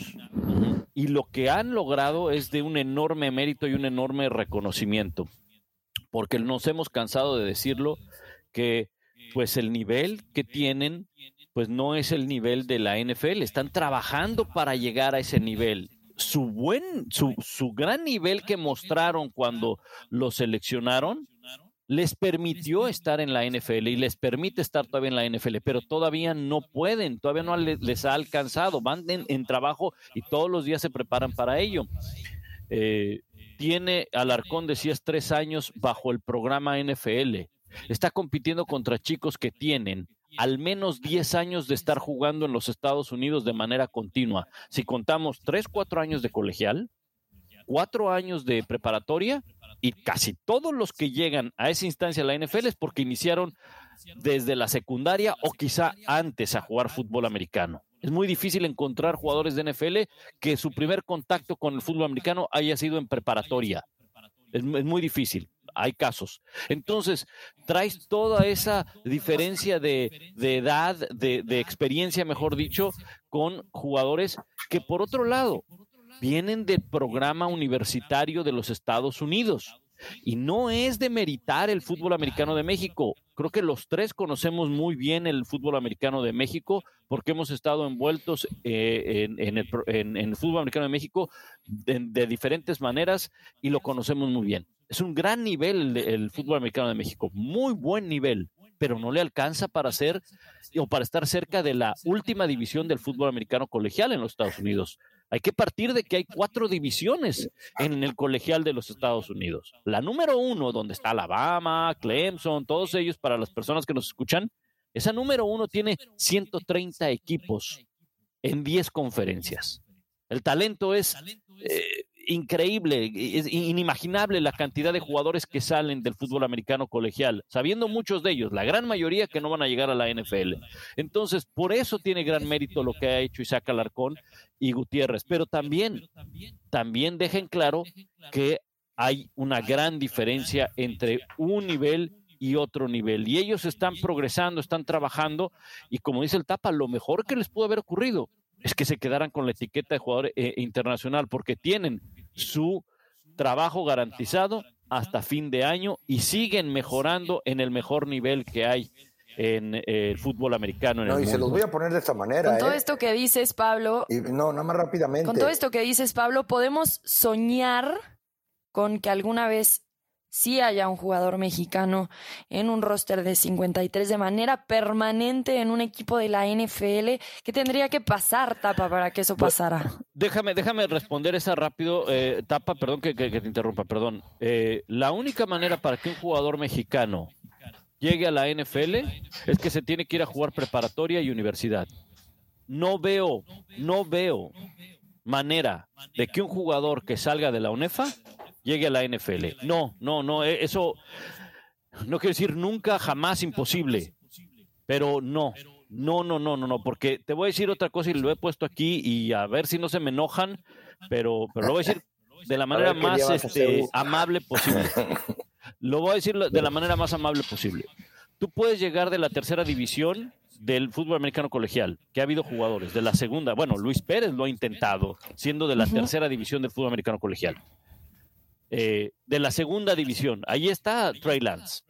y lo que han logrado es de un enorme mérito y un enorme reconocimiento, porque nos hemos cansado de decirlo que pues el nivel que tienen pues no es el nivel de la NFL, están trabajando para llegar a ese nivel. Su buen su, su gran nivel que mostraron cuando lo seleccionaron les permitió estar en la NFL y les permite estar todavía en la NFL, pero todavía no pueden, todavía no les ha alcanzado, van en, trabajo y todos los días se preparan para ello. Eh, tiene Alarcón, decías, tres años bajo el programa NFL. Está compitiendo contra chicos que tienen al menos 10 años de estar jugando en los Estados Unidos de manera continua. Si contamos tres, cuatro años de colegial, cuatro años de preparatoria y casi todos los que llegan a esa instancia de la NFL es porque iniciaron desde la secundaria o quizá antes a jugar fútbol americano. Es muy difícil encontrar jugadores de NFL que su primer contacto con el fútbol americano haya sido en preparatoria. Es, muy difícil. Hay casos. Entonces, traes toda esa diferencia de, edad, de, de experiencia, mejor dicho, con jugadores que por otro lado vienen del programa universitario de los Estados Unidos. Y no es de meritar el fútbol americano de México. Creo que los tres conocemos muy bien el fútbol americano de México porque hemos estado envueltos eh, en, el, fútbol americano de México de, diferentes maneras y lo conocemos muy bien. Es un gran nivel el, fútbol americano de México, muy buen nivel, pero no le alcanza para ser o para estar cerca de la última división del fútbol americano colegial en los Estados Unidos. Hay que partir de que hay cuatro divisiones en el colegial de los Estados Unidos. La número uno, donde está Alabama, Clemson, todos ellos para las personas que nos escuchan, esa número uno tiene 130 equipos en 10 conferencias. El talento es eh, increíble, es inimaginable la cantidad de jugadores que salen del fútbol americano colegial, sabiendo muchos de ellos, la gran mayoría que no van a llegar a la NFL. Entonces, por eso tiene gran mérito lo que ha hecho Isaac Alarcón y Gutiérrez, pero también, también dejen claro que hay una gran diferencia entre un nivel y otro nivel. Y ellos están progresando, están trabajando y como dice el Tapa, lo mejor que les pudo haber ocurrido es que se quedaran con la etiqueta de jugador eh, internacional porque tienen su trabajo garantizado hasta fin de año y siguen mejorando en el mejor nivel que hay en eh, el fútbol americano. En no, y se los voy a poner de esta manera. Con todo ¿eh? esto que dices, Pablo. Y, no, nada más rápidamente. Con todo esto que dices, Pablo, podemos soñar con que alguna vez sí haya un jugador mexicano en un roster de 53 de manera permanente en un equipo de la NFL. ¿Qué tendría que pasar, Tapa, para que eso pasara? Déjame, déjame responder esa rápido, eh, Tapa, perdón que, te interrumpa, perdón. Eh, la única manera para que un jugador mexicano llegue a la NFL es que se tiene que ir a jugar preparatoria y universidad. No veo, no veo manera de que un jugador que salga de la UNEFA llegue a la NFL. No, no, no, e, eso no quiero decir nunca, jamás imposible, pero no, no, no, no, no, no, porque te voy a decir otra cosa y lo he puesto aquí y a ver si no se me enojan, pero, pero lo voy a decir de la manera más este, amable posible. Lo voy a decir de la manera más amable posible. Tú puedes llegar de la tercera división del fútbol americano colegial, que ha habido jugadores de la segunda, bueno, Luis Pérez lo ha intentado, siendo de la tercera división del fútbol americano colegial. Eh, de la segunda división. Ahí está Trey Lance.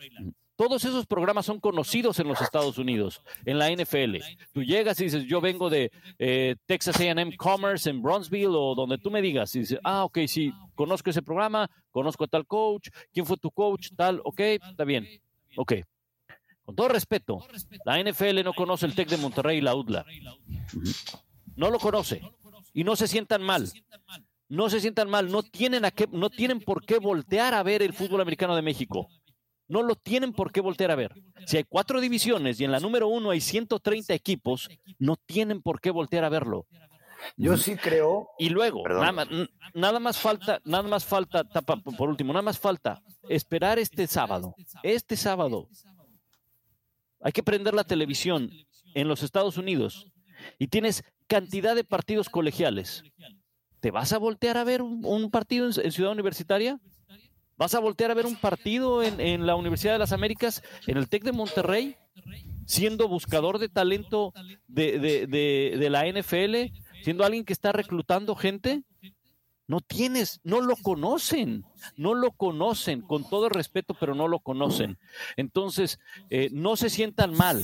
Todos esos programas son conocidos en los Estados Unidos, en la NFL. Tú llegas y dices, yo vengo de eh, Texas AM Commerce en Bronzeville o donde tú me digas. Y dices, ah, ok, sí, conozco ese programa, conozco a tal coach, quién fue tu coach, tal, ok, está bien. Ok. Con todo respeto, la NFL no conoce el TEC de Monterrey y la UDLA. No lo conoce. Y no se sientan mal no se sientan mal, no tienen, a qué, no tienen por qué voltear a ver el fútbol americano de México. No lo tienen por qué voltear a ver. Si hay cuatro divisiones y en la número uno hay 130 equipos, no tienen por qué voltear a verlo. Yo sí creo. Y luego, nada más, falta, nada más falta, tapa, por último, nada más falta esperar este sábado. Este sábado. Hay que prender la televisión en los Estados Unidos y tienes cantidad de partidos colegiales ¿Te vas a voltear a ver un, partido en, Ciudad Universitaria? ¿Vas a voltear a ver un partido en, la Universidad de las Américas, en el TEC de Monterrey, siendo buscador de talento de, de la NFL, siendo alguien que está reclutando gente? No tienes, no lo conocen, no lo conocen, con todo respeto, pero no lo conocen. Entonces, eh, no se sientan mal.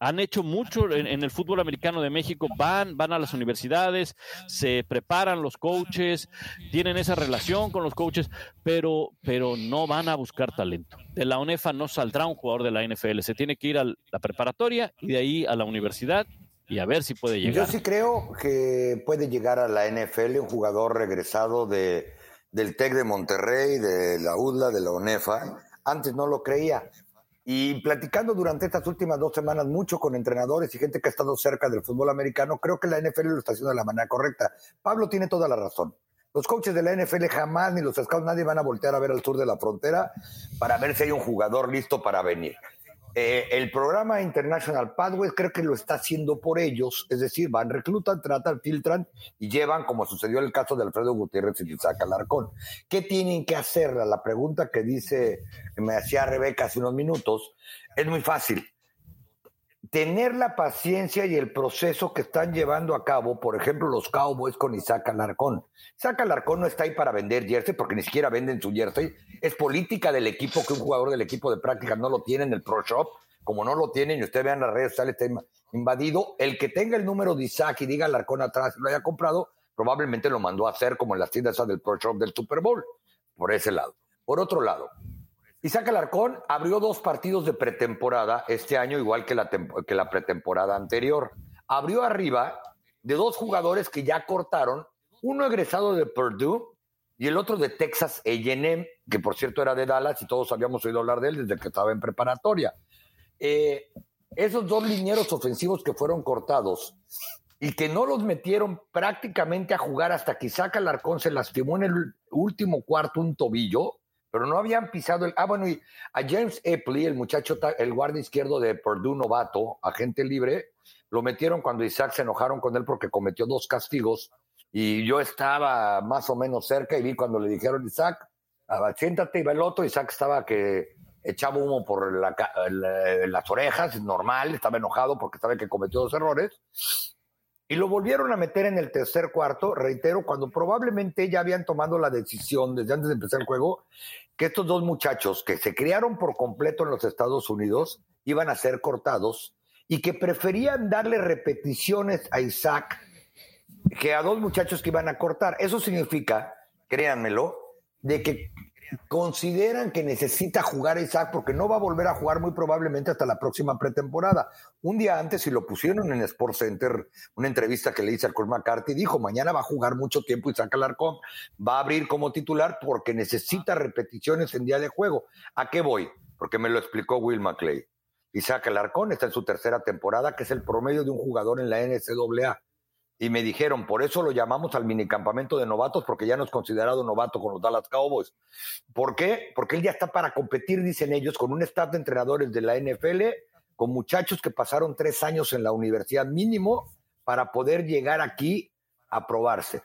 Han hecho mucho en, el fútbol americano de México, van, van a las universidades, se preparan los coaches, tienen esa relación con los coaches, pero, pero no van a buscar talento. De la UNEFA no saldrá un jugador de la NFL, se tiene que ir a la preparatoria y de ahí a la universidad y a ver si puede llegar. Yo sí creo que puede llegar a la NFL un jugador regresado de, del TEC de Monterrey, de la UDLA, de la ONEFA. Antes no lo creía. Y platicando durante estas últimas dos semanas mucho con entrenadores y gente que ha estado cerca del fútbol americano, creo que la NFL lo está haciendo de la manera correcta. Pablo tiene toda la razón. Los coaches de la NFL jamás ni los scouts, nadie van a voltear a ver al sur de la frontera para ver si hay un jugador listo para venir. Eh, el programa International Pathways creo que lo está haciendo por ellos, es decir, van, reclutan, tratan, filtran y llevan, como sucedió en el caso de Alfredo Gutiérrez y Isaac Alarcón. ¿Qué tienen que hacer? La pregunta que dice, que me hacía Rebeca hace unos minutos, es muy fácil tener la paciencia y el proceso que están llevando a cabo, por ejemplo, los Cowboys con Isaac Alarcón. Isaac Alarcón no está ahí para vender jersey porque ni siquiera venden su jersey. Es política del equipo que un jugador del equipo de práctica no lo tiene en el Pro Shop. Como no lo tienen y usted vean las redes sociales, está invadido. El que tenga el número de Isaac y diga Alarcón atrás lo haya comprado, probablemente lo mandó a hacer como en las tiendas del Pro Shop del Super Bowl. Por ese lado. Por otro lado, Isaac Alarcón abrió dos partidos de pretemporada este año, igual que la, pretemporada anterior. Abrió arriba de dos jugadores que ya cortaron, uno egresado de Purdue y el otro de Texas A&M, que por cierto era de Dallas y todos habíamos oído hablar de él desde que estaba en preparatoria. Eh, esos dos linieros ofensivos que fueron cortados y que no los metieron prácticamente a jugar hasta que Isaac Alarcón se lastimó en el último cuarto un tobillo, pero no habían pisado el... Ah, bueno, y a James Epley, el muchacho, el guardia izquierdo de Purdue novato, agente libre, lo metieron cuando Isaac se enojaron con él porque cometió dos castigos y yo estaba más o menos cerca y vi cuando le dijeron Isaac, ah, siéntate y va el otro, Isaac estaba que echaba humo por las orejas, normal, estaba enojado porque sabe que cometió dos errores. Y lo volvieron a meter en el tercer cuarto, reitero, cuando probablemente ya habían tomado la decisión desde antes de empezar el juego que estos dos muchachos que se criaron por completo en los Estados Unidos iban a ser cortados y que preferían darle repeticiones a Isaac que a dos muchachos que iban a cortar. Eso significa, créanmelo, de que consideran que necesita jugar Isaac porque no va a volver a jugar muy probablemente hasta la próxima pretemporada. Un día antes, y lo pusieron en Sports Center, una entrevista que le hice al Coach McCarthy, dijo, mañana va a jugar mucho tiempo Isaac Alarcón, va a abrir como titular porque necesita repeticiones en día de juego. ¿A qué voy? Porque me lo explicó Will McClay. Isaac Alarcón está en su tercera temporada, que es el promedio de un jugador en la NCAA y me dijeron, por eso lo llamamos al minicampamento de novatos, porque ya no es considerado novato con los Dallas Cowboys. ¿Por qué? Porque él ya está para competir, dicen ellos, con un staff de entrenadores de la NFL, con muchachos que pasaron tres años en la universidad mínimo para poder llegar aquí a probarse.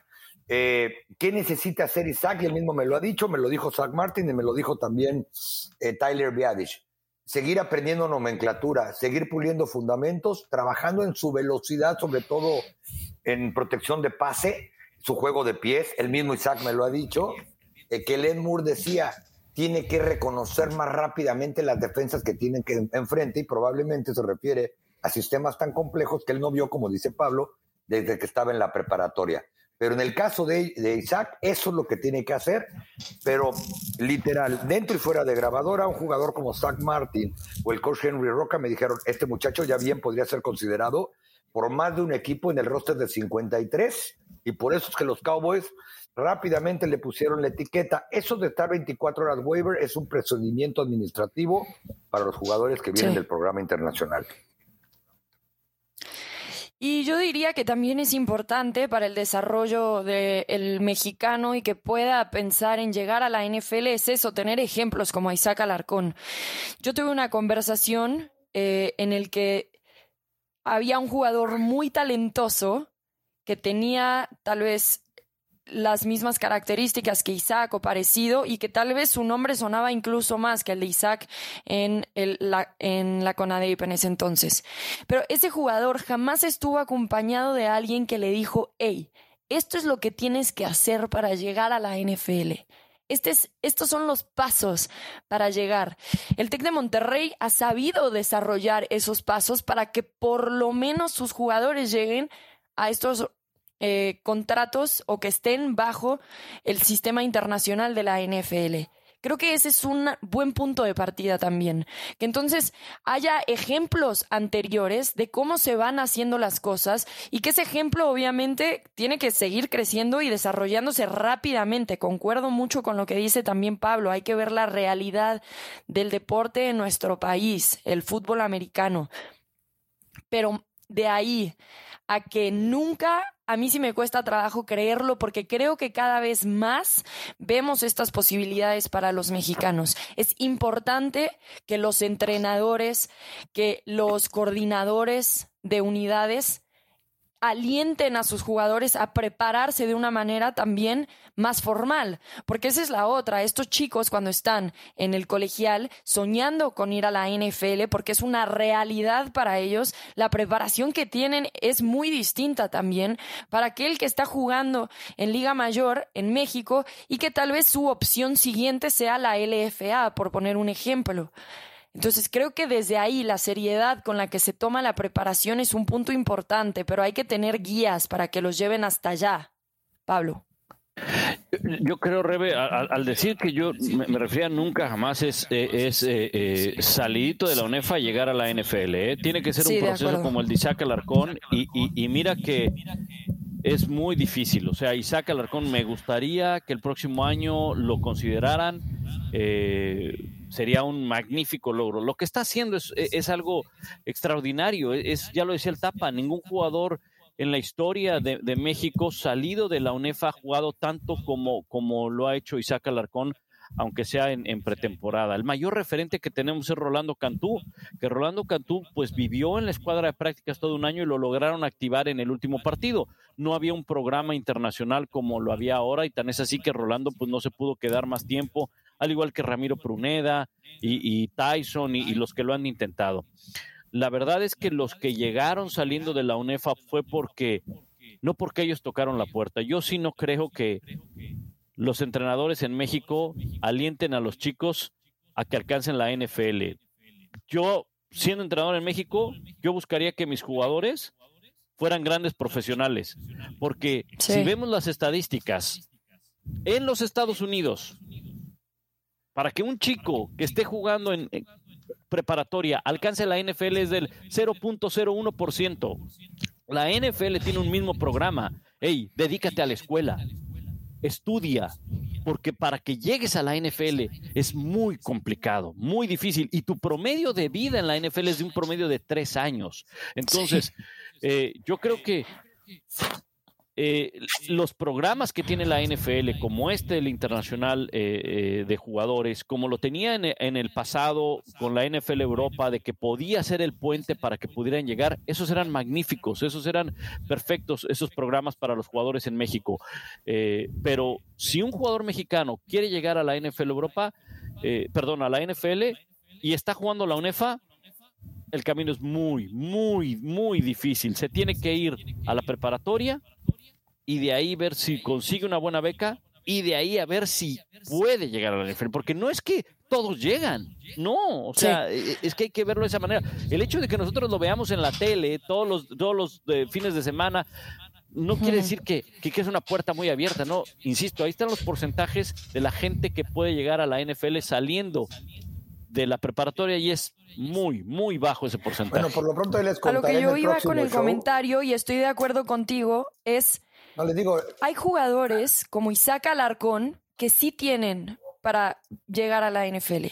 Eh, ¿Qué necesita hacer Isaac? Y él mismo me lo ha dicho, me lo dijo Zach Martin y me lo dijo también eh, Tyler Biadish seguir aprendiendo nomenclatura, seguir puliendo fundamentos, trabajando en su velocidad, sobre todo en protección de pase, su juego de pies. El mismo Isaac me lo ha dicho, eh, que Len Moore decía, tiene que reconocer más rápidamente las defensas que tienen que enfrente y probablemente se refiere a sistemas tan complejos que él no vio, como dice Pablo, desde que estaba en la preparatoria. Pero en el caso de, Isaac, eso es lo que tiene que hacer. Pero literal, dentro y fuera de grabadora, un jugador como Zach Martin o el coach Henry Roca me dijeron, este muchacho ya bien podría ser considerado por más de un equipo en el roster de 53 y por eso es que los Cowboys rápidamente le pusieron la etiqueta. Eso de estar 24 horas waiver es un procedimiento administrativo para los jugadores que vienen del programa internacional. Y yo diría que también es importante para el desarrollo del mexicano y que pueda pensar en llegar a la NFL es eso, tener ejemplos como Isaac Alarcón. Yo tuve una conversación eh, en el que había un jugador muy talentoso que tenía tal vez las mismas características que Isaac o parecido y que tal vez su nombre sonaba incluso más que el de Isaac en, la, en la CONADEIP en ese entonces. Pero ese jugador jamás estuvo acompañado de alguien que le dijo, hey, esto es lo que tienes que hacer para llegar a la NFL. Este es, estos son los pasos para llegar. El TEC de Monterrey ha sabido desarrollar esos pasos para que por lo menos sus jugadores lleguen a estos eh, contratos o que estén bajo el sistema internacional de la NFL. Creo que ese es un buen punto de partida también. Que entonces haya ejemplos anteriores de cómo se van haciendo las cosas y que ese ejemplo obviamente tiene que seguir creciendo y desarrollándose rápidamente. Concuerdo mucho con lo que dice también Pablo. Hay que ver la realidad del deporte en nuestro país, el fútbol americano. Pero de ahí a que nunca a mí sí me cuesta trabajo creerlo porque creo que cada vez más vemos estas posibilidades para los mexicanos. Es importante que los entrenadores, que los coordinadores de unidades alienten a sus jugadores a prepararse de una manera también más formal, porque esa es la otra. Estos chicos cuando están en el colegial soñando con ir a la NFL, porque es una realidad para ellos, la preparación que tienen es muy distinta también para aquel que está jugando en Liga Mayor en México y que tal vez su opción siguiente sea la LFA, por poner un ejemplo. Entonces creo que desde ahí la seriedad con la que se toma la preparación es un punto importante, pero hay que tener guías para que los lleven hasta allá. Pablo. Yo creo, Rebe, al, decir que yo me, refería nunca jamás es, eh, es eh, eh, salidito de la UNEFA llegar a la NFL. ¿eh? Tiene que ser un proceso como el de Isaac Alarcón y, y, mira que es muy difícil. O sea, Isaac Alarcón me gustaría que el próximo año lo consideraran. Sería un magnífico logro. Lo que está haciendo es, es algo extraordinario. Es, ya lo decía el Tapa, ningún jugador en la historia de, México salido de la UNEFA ha jugado tanto como, como lo ha hecho Isaac Alarcón, aunque sea en, pretemporada. El mayor referente que tenemos es Rolando Cantú, que Rolando Cantú pues vivió en la escuadra de prácticas todo un año y lo lograron activar en el último partido. No había un programa internacional como lo había ahora y tan es así que Rolando pues no se pudo quedar más tiempo, al igual que Ramiro Pruneda y, Tyson y los que lo han intentado. La verdad es que los que llegaron saliendo de la UNEFA fue porque, no porque ellos tocaron la puerta. Yo sí no creo que los entrenadores en México alienten a los chicos a que alcancen la NFL. Yo, siendo entrenador en México, yo buscaría que mis jugadores fueran grandes profesionales, porque si vemos las estadísticas en los Estados Unidos, para que un chico que esté jugando en, preparatoria alcance la NFL es del 0.01%. La NFL tiene un mismo programa. Hey, dedícate a la escuela. Estudia, porque para que llegues a la NFL es muy complicado, muy difícil. Y tu promedio de vida en la NFL es de un promedio de tres años. Entonces, eh, yo creo que eh, los programas que tiene la NFL, como este, el internacional eh, eh, de jugadores, como lo tenía en, el pasado con la NFL Europa, de que podía ser el puente para que pudieran llegar, esos eran magníficos, esos eran perfectos, esos programas para los jugadores en México. pero si un jugador mexicano quiere llegar a la NFL Europa, perdón, a la NFL y está jugando la UNEFA, el camino es muy, muy, muy difícil. Se tiene que ir a la preparatoria y de ahí ver si consigue una buena beca y de ahí a ver si puede llegar a la NFL, porque no es que todos llegan, no, o sea, e, es que hay que verlo de esa manera. El hecho de que nosotros lo veamos en la tele todos los, todos los eh, fines de semana, no quiere decir que, que, es una puerta muy abierta, no, insisto, ahí están los porcentajes de la gente que puede llegar a la NFL saliendo de la preparatoria y es muy, muy bajo ese porcentaje. Bueno, por lo pronto les A lo que yo iba con el comentario y estoy de acuerdo contigo es no les digo. Hay jugadores como Isaac Alarcón que sí tienen para llegar a la NFL.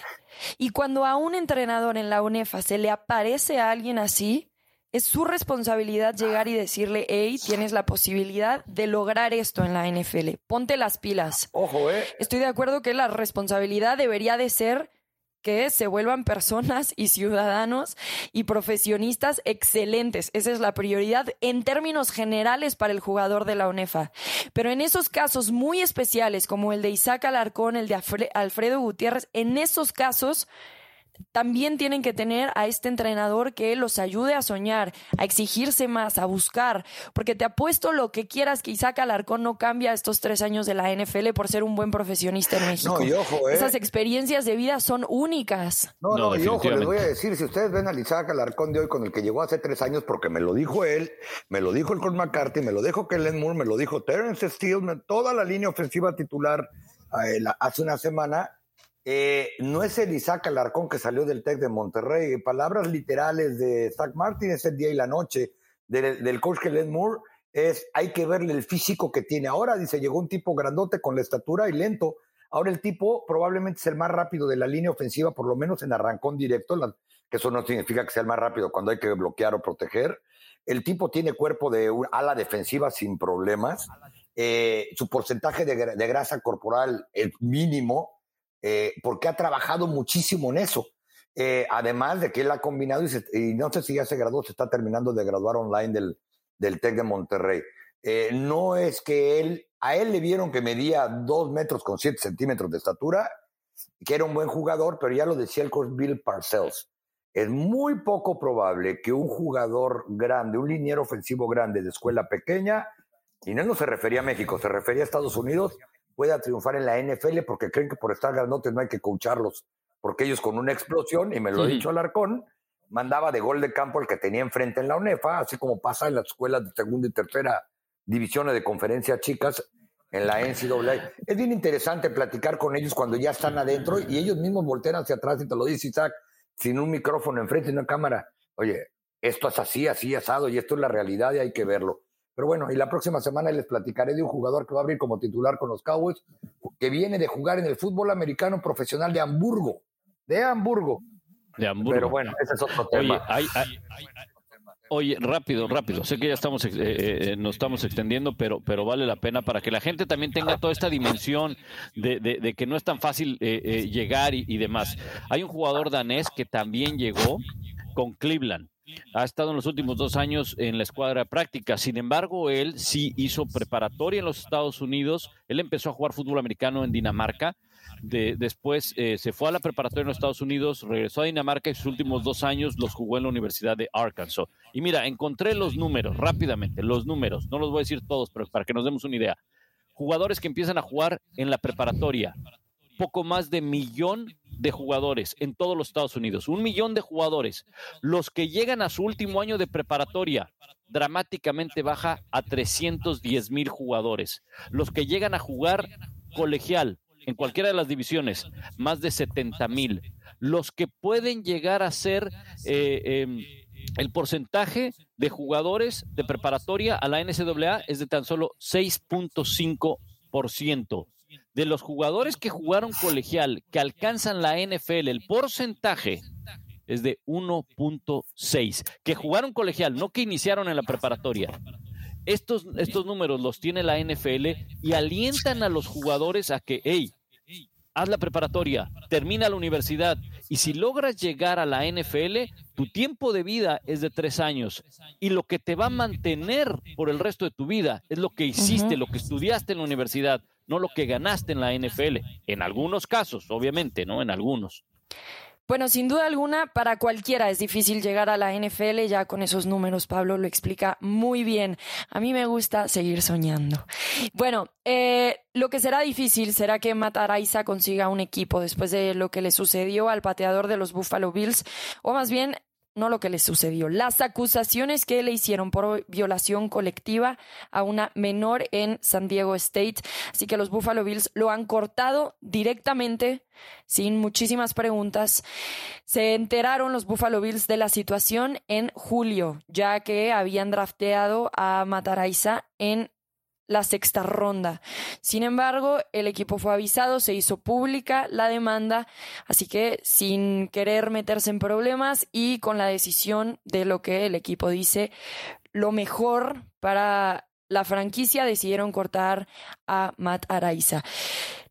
Y cuando a un entrenador en la UNEFA se le aparece a alguien así, es su responsabilidad llegar y decirle, hey, tienes la posibilidad de lograr esto en la NFL. Ponte las pilas. Ojo, eh. Estoy de acuerdo que la responsabilidad debería de ser que se vuelvan personas y ciudadanos y profesionistas excelentes. Esa es la prioridad en términos generales para el jugador de la UNEFA. Pero en esos casos muy especiales, como el de Isaac Alarcón, el de Alfredo Gutiérrez, en esos casos también tienen que tener a este entrenador que los ayude a soñar, a exigirse más, a buscar, porque te apuesto lo que quieras que Isaac Alarcón no cambia estos tres años de la NFL por ser un buen profesionista en México. No, y ojo, ¿eh? Esas experiencias de vida son únicas. No, no, y ojo, les voy a decir, si ustedes ven a Isaac Alarcón de hoy con el que llegó hace tres años, porque me lo dijo él, me lo dijo el Colt McCarthy, me lo dijo Kellen Moore, me lo dijo Terrence Steele, toda la línea ofensiva titular eh, hace una semana, eh, no es el Isaac Alarcón que salió del TEC de Monterrey. Palabras literales de Zach Martin es el día y la noche del, coach Kellen Moore. Es, hay que verle el físico que tiene ahora. Dice, llegó un tipo grandote con la estatura y lento. Ahora el tipo probablemente es el más rápido de la línea ofensiva, por lo menos en arrancón directo, que eso no significa que sea el más rápido cuando hay que bloquear o proteger. El tipo tiene cuerpo de ala defensiva sin problemas. Eh, su porcentaje de, de grasa corporal es mínimo eh, porque ha trabajado muchísimo en eso. Eh, además de que él ha combinado y, no sé si ya se graduó, se está terminando de graduar online del, del TEC de Monterrey. Eh, no es que él, a él le vieron que medía dos metros con siete centímetros de estatura, que era un buen jugador, pero ya lo decía el coach Bill Parcells. Es muy poco probable que un jugador grande, un liniero ofensivo grande de escuela pequeña, y no, no se refería a México, se refería a Estados Unidos, pueda triunfar en la NFL porque creen que por estar grandotes no hay que coacharlos, porque ellos con una explosión, y me lo ha dicho Alarcón, mandaba de gol de campo el que tenía enfrente en la UNEFA, así como pasa en las escuelas de segunda y tercera divisiones de conferencia chicas, en la NCAA. Es bien interesante platicar con ellos cuando ya están adentro y ellos mismos voltean hacia atrás y te lo dice Isaac, sin un micrófono enfrente y una cámara. Oye, esto es así, así asado y esto es la realidad y hay que verlo. Pero bueno, y la próxima semana les platicaré de un jugador que va a abrir como titular con los Cowboys, que viene de jugar en el fútbol americano profesional de Hamburgo. De Hamburgo. De Hamburgo. Pero bueno, ese es otro tema. Oye, rápido, rápido. Sé que ya estamos, eh, eh, nos estamos extendiendo, pero, pero vale la pena para que la gente también tenga toda esta dimensión de, que no es tan fácil eh, llegar y, demás. Hay un jugador danés que también llegó con Cleveland. Ha estado en los últimos dos años en la escuadra práctica. Sin embargo, él sí hizo preparatoria en los Estados Unidos. Él empezó a jugar fútbol americano en Dinamarca después eh, se fue a la preparatoria en los Estados Unidos, regresó a Dinamarca y sus últimos dos años los jugó en la Universidad de Arkansas. Y mira, encontré los números rápidamente, los números, no los voy a decir todos, pero para que nos demos una idea. Jugadores que empiezan a jugar en la preparatoria, poco más de millón de jugadores en todos los Estados Unidos, un millón de jugadores. Los que llegan a su último año de preparatoria, dramáticamente baja a 310 mil jugadores. Los que llegan a jugar colegial, en cualquiera de las divisiones, más de 70 mil. Los que pueden llegar a ser eh, em, el porcentaje de jugadores de preparatoria a la NCAA es de tan solo 6.5%. De los jugadores que jugaron colegial, que alcanzan la NFL, el porcentaje es de 1.6. Que jugaron colegial, no que iniciaron en la preparatoria. Estos, estos números los tiene la NFL y alientan a los jugadores a que, hey, haz la preparatoria, termina la universidad y si logras llegar a la NFL, tu tiempo de vida es de tres años y lo que te va a mantener por el resto de tu vida es lo que hiciste, lo que estudiaste en la universidad, no lo que ganaste en la NFL. En algunos casos, obviamente, ¿no? En algunos. Bueno, sin duda alguna, para cualquiera es difícil llegar a la NFL, ya con esos números Pablo lo explica muy bien. A mí me gusta seguir soñando. Bueno, eh, lo que será difícil será que Mataraiza consiga un equipo después de lo que le sucedió al pateador de los Buffalo Bills, o más bien no lo que le sucedió, las acusaciones que le hicieron por violación colectiva a una menor en San Diego State. Así que los Buffalo Bills lo han cortado directamente, sin muchísimas preguntas. Se enteraron los Buffalo Bills de la situación en julio, ya que habían drafteado a Mataraiza en la sexta ronda. Sin embargo, el equipo fue avisado, se hizo pública la demanda, así que sin querer meterse en problemas y con la decisión de lo que el equipo dice, lo mejor para la franquicia decidieron cortar a Matt Araiza.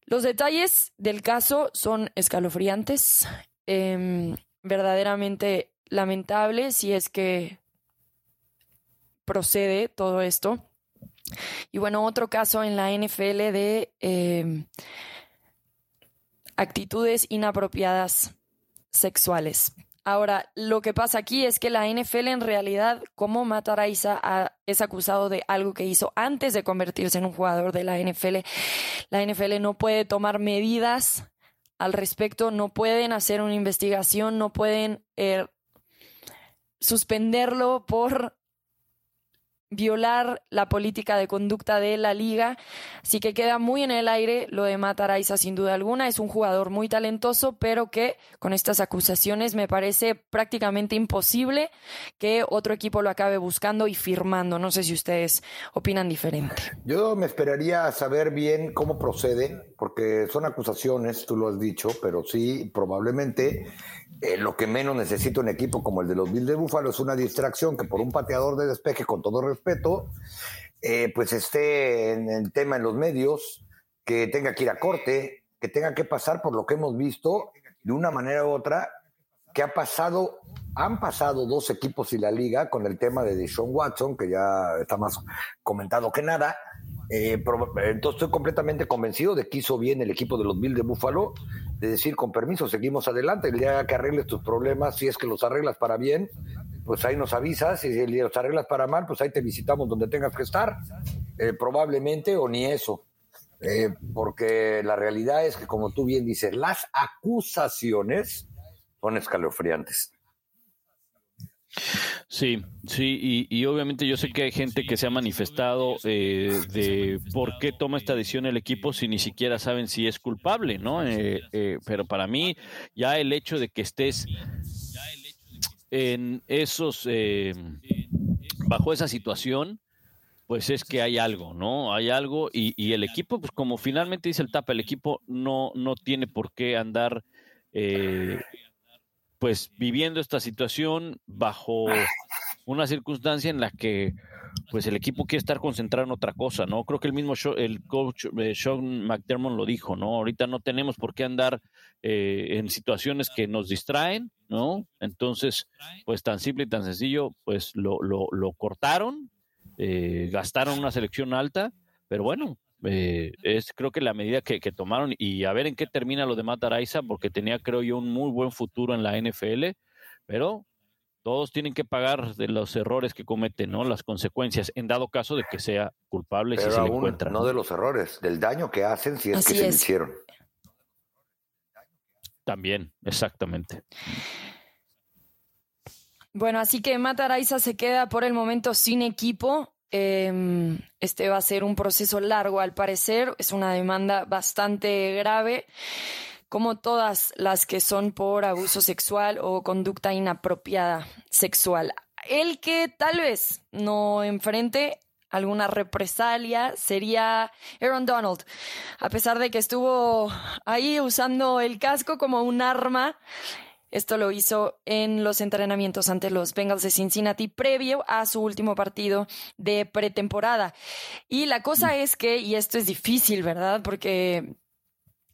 Los detalles del caso son escalofriantes, em, verdaderamente lamentables si es que procede todo esto. Y bueno, otro caso en la NFL de eh, actitudes inapropiadas sexuales. Ahora, lo que pasa aquí es que la NFL en realidad, como Mataraiza es acusado de algo que hizo antes de convertirse en un jugador de la NFL, la NFL no puede tomar medidas al respecto, no pueden hacer una investigación, no pueden eh, suspenderlo por violar la política de conducta de la liga. Así que queda muy en el aire lo de Mataraiza sin duda alguna. Es un jugador muy talentoso, pero que con estas acusaciones me parece prácticamente imposible que otro equipo lo acabe buscando y firmando. No sé si ustedes opinan diferente. Yo me esperaría saber bien cómo procede, porque son acusaciones, tú lo has dicho, pero sí, probablemente eh, lo que menos necesita un equipo como el de los Bills de Búfalo es una distracción que por un pateador de despeje, con todo respeto, eh, pues esté en el tema en los medios, que tenga que ir a corte, que tenga que pasar por lo que hemos visto de una manera u otra, que ha pasado, han pasado dos equipos y la liga con el tema de Deshaun Watson, que ya está más comentado que nada, eh, entonces estoy completamente convencido de que hizo bien el equipo de los Bills de Búfalo, de decir con permiso, seguimos adelante, el día que arregles tus problemas, si es que los arreglas para bien, pues ahí nos avisas, y si los arreglas para mal, pues ahí te visitamos donde tengas que estar, eh, probablemente o ni eso. Eh, porque la realidad es que, como tú bien dices, las acusaciones son escalofriantes. Sí, sí, y, obviamente yo sé que hay gente que se ha manifestado eh, de por qué toma esta decisión el equipo si ni siquiera saben si es culpable, ¿no? Eh, eh, pero para mí ya el hecho de que estés en esos, bajo esa situación, pues es que hay algo, ¿no? Hay algo y, y, el equipo, pues como finalmente dice el tapa, el equipo no, no tiene por qué andar pues viviendo esta situación bajo una circunstancia en la que pues el equipo quiere estar concentrado en otra cosa, ¿no? Creo que el mismo el coach eh, Sean McDermott lo dijo, ¿no? Ahorita no tenemos por qué andar eh, en situaciones que nos distraen, ¿no? Entonces, pues tan simple y tan sencillo, pues lo, lo, lo cortaron, eh, gastaron una selección alta, pero bueno, eh, es creo que la medida que, tomaron y a ver en qué termina lo de Matt porque tenía creo yo un muy buen futuro en la NFL, pero todos tienen que pagar de los errores que cometen, ¿no? Las consecuencias, en dado caso de que sea culpable si se le encuentra. No de los errores, del daño que hacen si es que se hicieron. También, exactamente. Bueno, así que Matt se queda por el momento sin equipo. Em, este va a ser un proceso largo, al parecer. Es una demanda bastante grave, como todas las que son por abuso sexual o conducta inapropiada sexual. El que tal vez no enfrente alguna represalia sería Aaron Donald. A pesar de que estuvo ahí usando el casco como un arma, esto lo hizo en los entrenamientos ante los Bengals de Cincinnati previo a su último partido de pretemporada. Y la cosa mm. es que, y esto es difícil, ¿verdad? Porque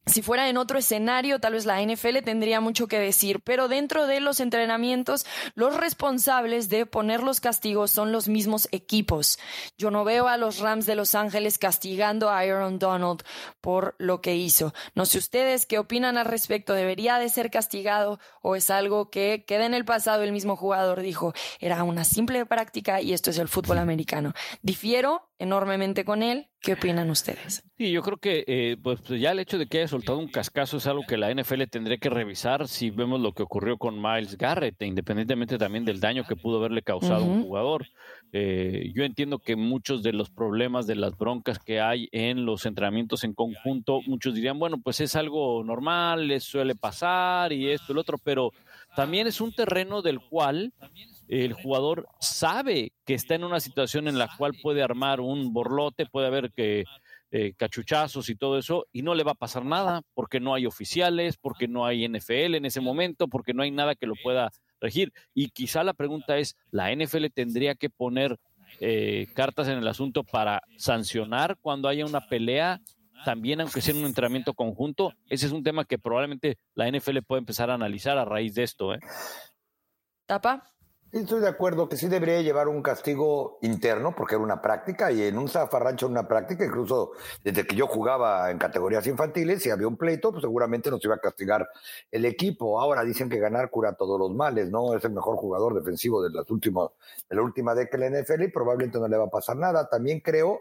si fuera en otro escenario, tal vez la NFL tendría mucho que decir, pero dentro de los entrenamientos, los responsables de poner los castigos son los mismos equipos. Yo no veo a los Rams de Los Ángeles castigando a Aaron Donald por lo que hizo. No sé ustedes qué opinan al respecto. ¿Debería de ser castigado o es algo que queda en el pasado? El mismo jugador dijo, era una simple práctica y esto es el fútbol americano. Difiero enormemente con él. ¿Qué opinan ustedes? Sí, yo creo que eh, pues, pues ya el hecho de que haya soltado un cascazo es algo que la NFL tendría que revisar si vemos lo que ocurrió con Miles Garrett, independientemente también del daño que pudo haberle causado a un jugador. Eh, yo entiendo que muchos de los problemas de las broncas que hay en los entrenamientos en conjunto, muchos dirían, bueno, pues es algo normal, les suele pasar y esto y lo otro, pero también es un terreno del cual el jugador sabe que está en una situación en la cual puede armar un borlote, puede haber que eh, cachuchazos y todo eso, y no le va a pasar nada porque no hay oficiales, porque no hay NFL en ese momento, porque no hay nada que lo pueda regir. Y quizá la pregunta es, ¿la NFL tendría que poner eh, cartas en el asunto para sancionar cuando haya una pelea? También, aunque sea en un entrenamiento conjunto, ese es un tema que probablemente la NFL puede empezar a analizar a raíz de esto. ¿eh? ¿Tapa? Estoy de acuerdo que sí debería llevar un castigo interno, porque era una práctica, y en un zafarrancho una práctica, incluso desde que yo jugaba en categorías infantiles, si había un pleito, pues seguramente nos iba a castigar el equipo. Ahora dicen que ganar cura todos los males, ¿no? Es el mejor jugador defensivo de, las últimas, de la última década en la NFL y probablemente no le va a pasar nada. También creo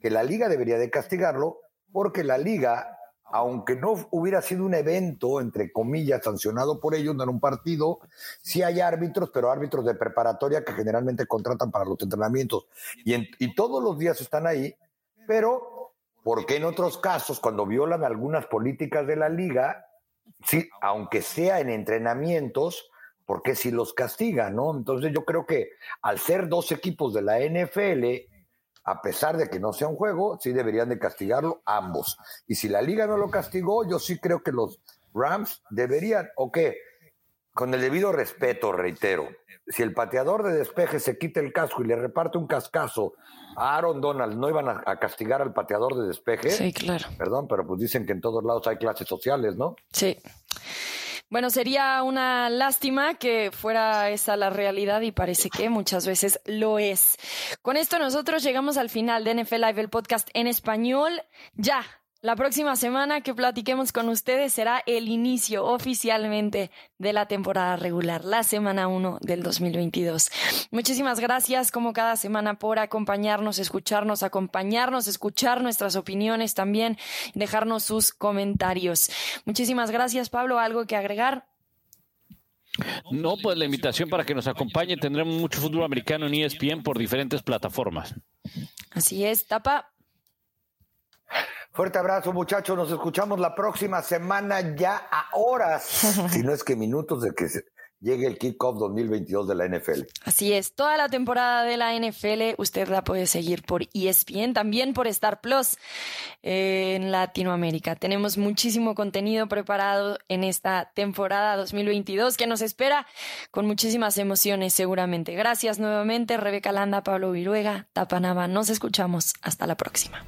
que la liga debería de castigarlo, porque la liga aunque no hubiera sido un evento, entre comillas, sancionado por ellos, no era un partido, sí hay árbitros, pero árbitros de preparatoria que generalmente contratan para los entrenamientos y, todos los días están ahí, pero ¿por qué en otros casos, cuando violan algunas políticas de la liga, sí, aunque sea en entrenamientos, ¿por qué si los castigan, no? Entonces yo creo que al ser dos equipos de la NFL, a pesar de que no sea un juego, sí deberían de castigarlo ambos. Y si la liga no lo castigó, yo sí creo que los Rams deberían, o qué, con el debido respeto, reitero, si el pateador de despeje se quita el casco y le reparte un cascazo a Aaron Donald, ¿no iban a, a, castigar al pateador de despeje? Sí, claro. Perdón, pero pues dicen que en todos lados hay clases sociales, ¿no? Sí. Bueno, sería una lástima que fuera esa la realidad y parece que muchas veces lo es. Con esto nosotros llegamos al final de NFL Live, el podcast en español. Ya, la próxima semana que platiquemos con ustedes será el inicio oficialmente de la temporada regular, la semana 1 del 2022. Muchísimas gracias como cada semana por acompañarnos, escucharnos, acompañarnos, escuchar nuestras opiniones también, dejarnos sus comentarios. Muchísimas gracias, Pablo. ¿Algo que agregar? No, pues la invitación para que nos acompañe. Tendremos mucho fútbol americano en ESPN por diferentes plataformas. Así es, tapa. Fuerte abrazo, muchachos. Nos escuchamos la próxima semana, ya a horas, si no es que minutos de que llegue el kickoff 2022 de la NFL. Así es, toda la temporada de la NFL usted la puede seguir por ESPN, también por Star Plus eh, en Latinoamérica. Tenemos muchísimo contenido preparado en esta temporada 2022 que nos espera con muchísimas emociones seguramente. Gracias nuevamente, Rebeca Landa, Pablo Viruega, Tapanaba. Nos escuchamos. Hasta la próxima.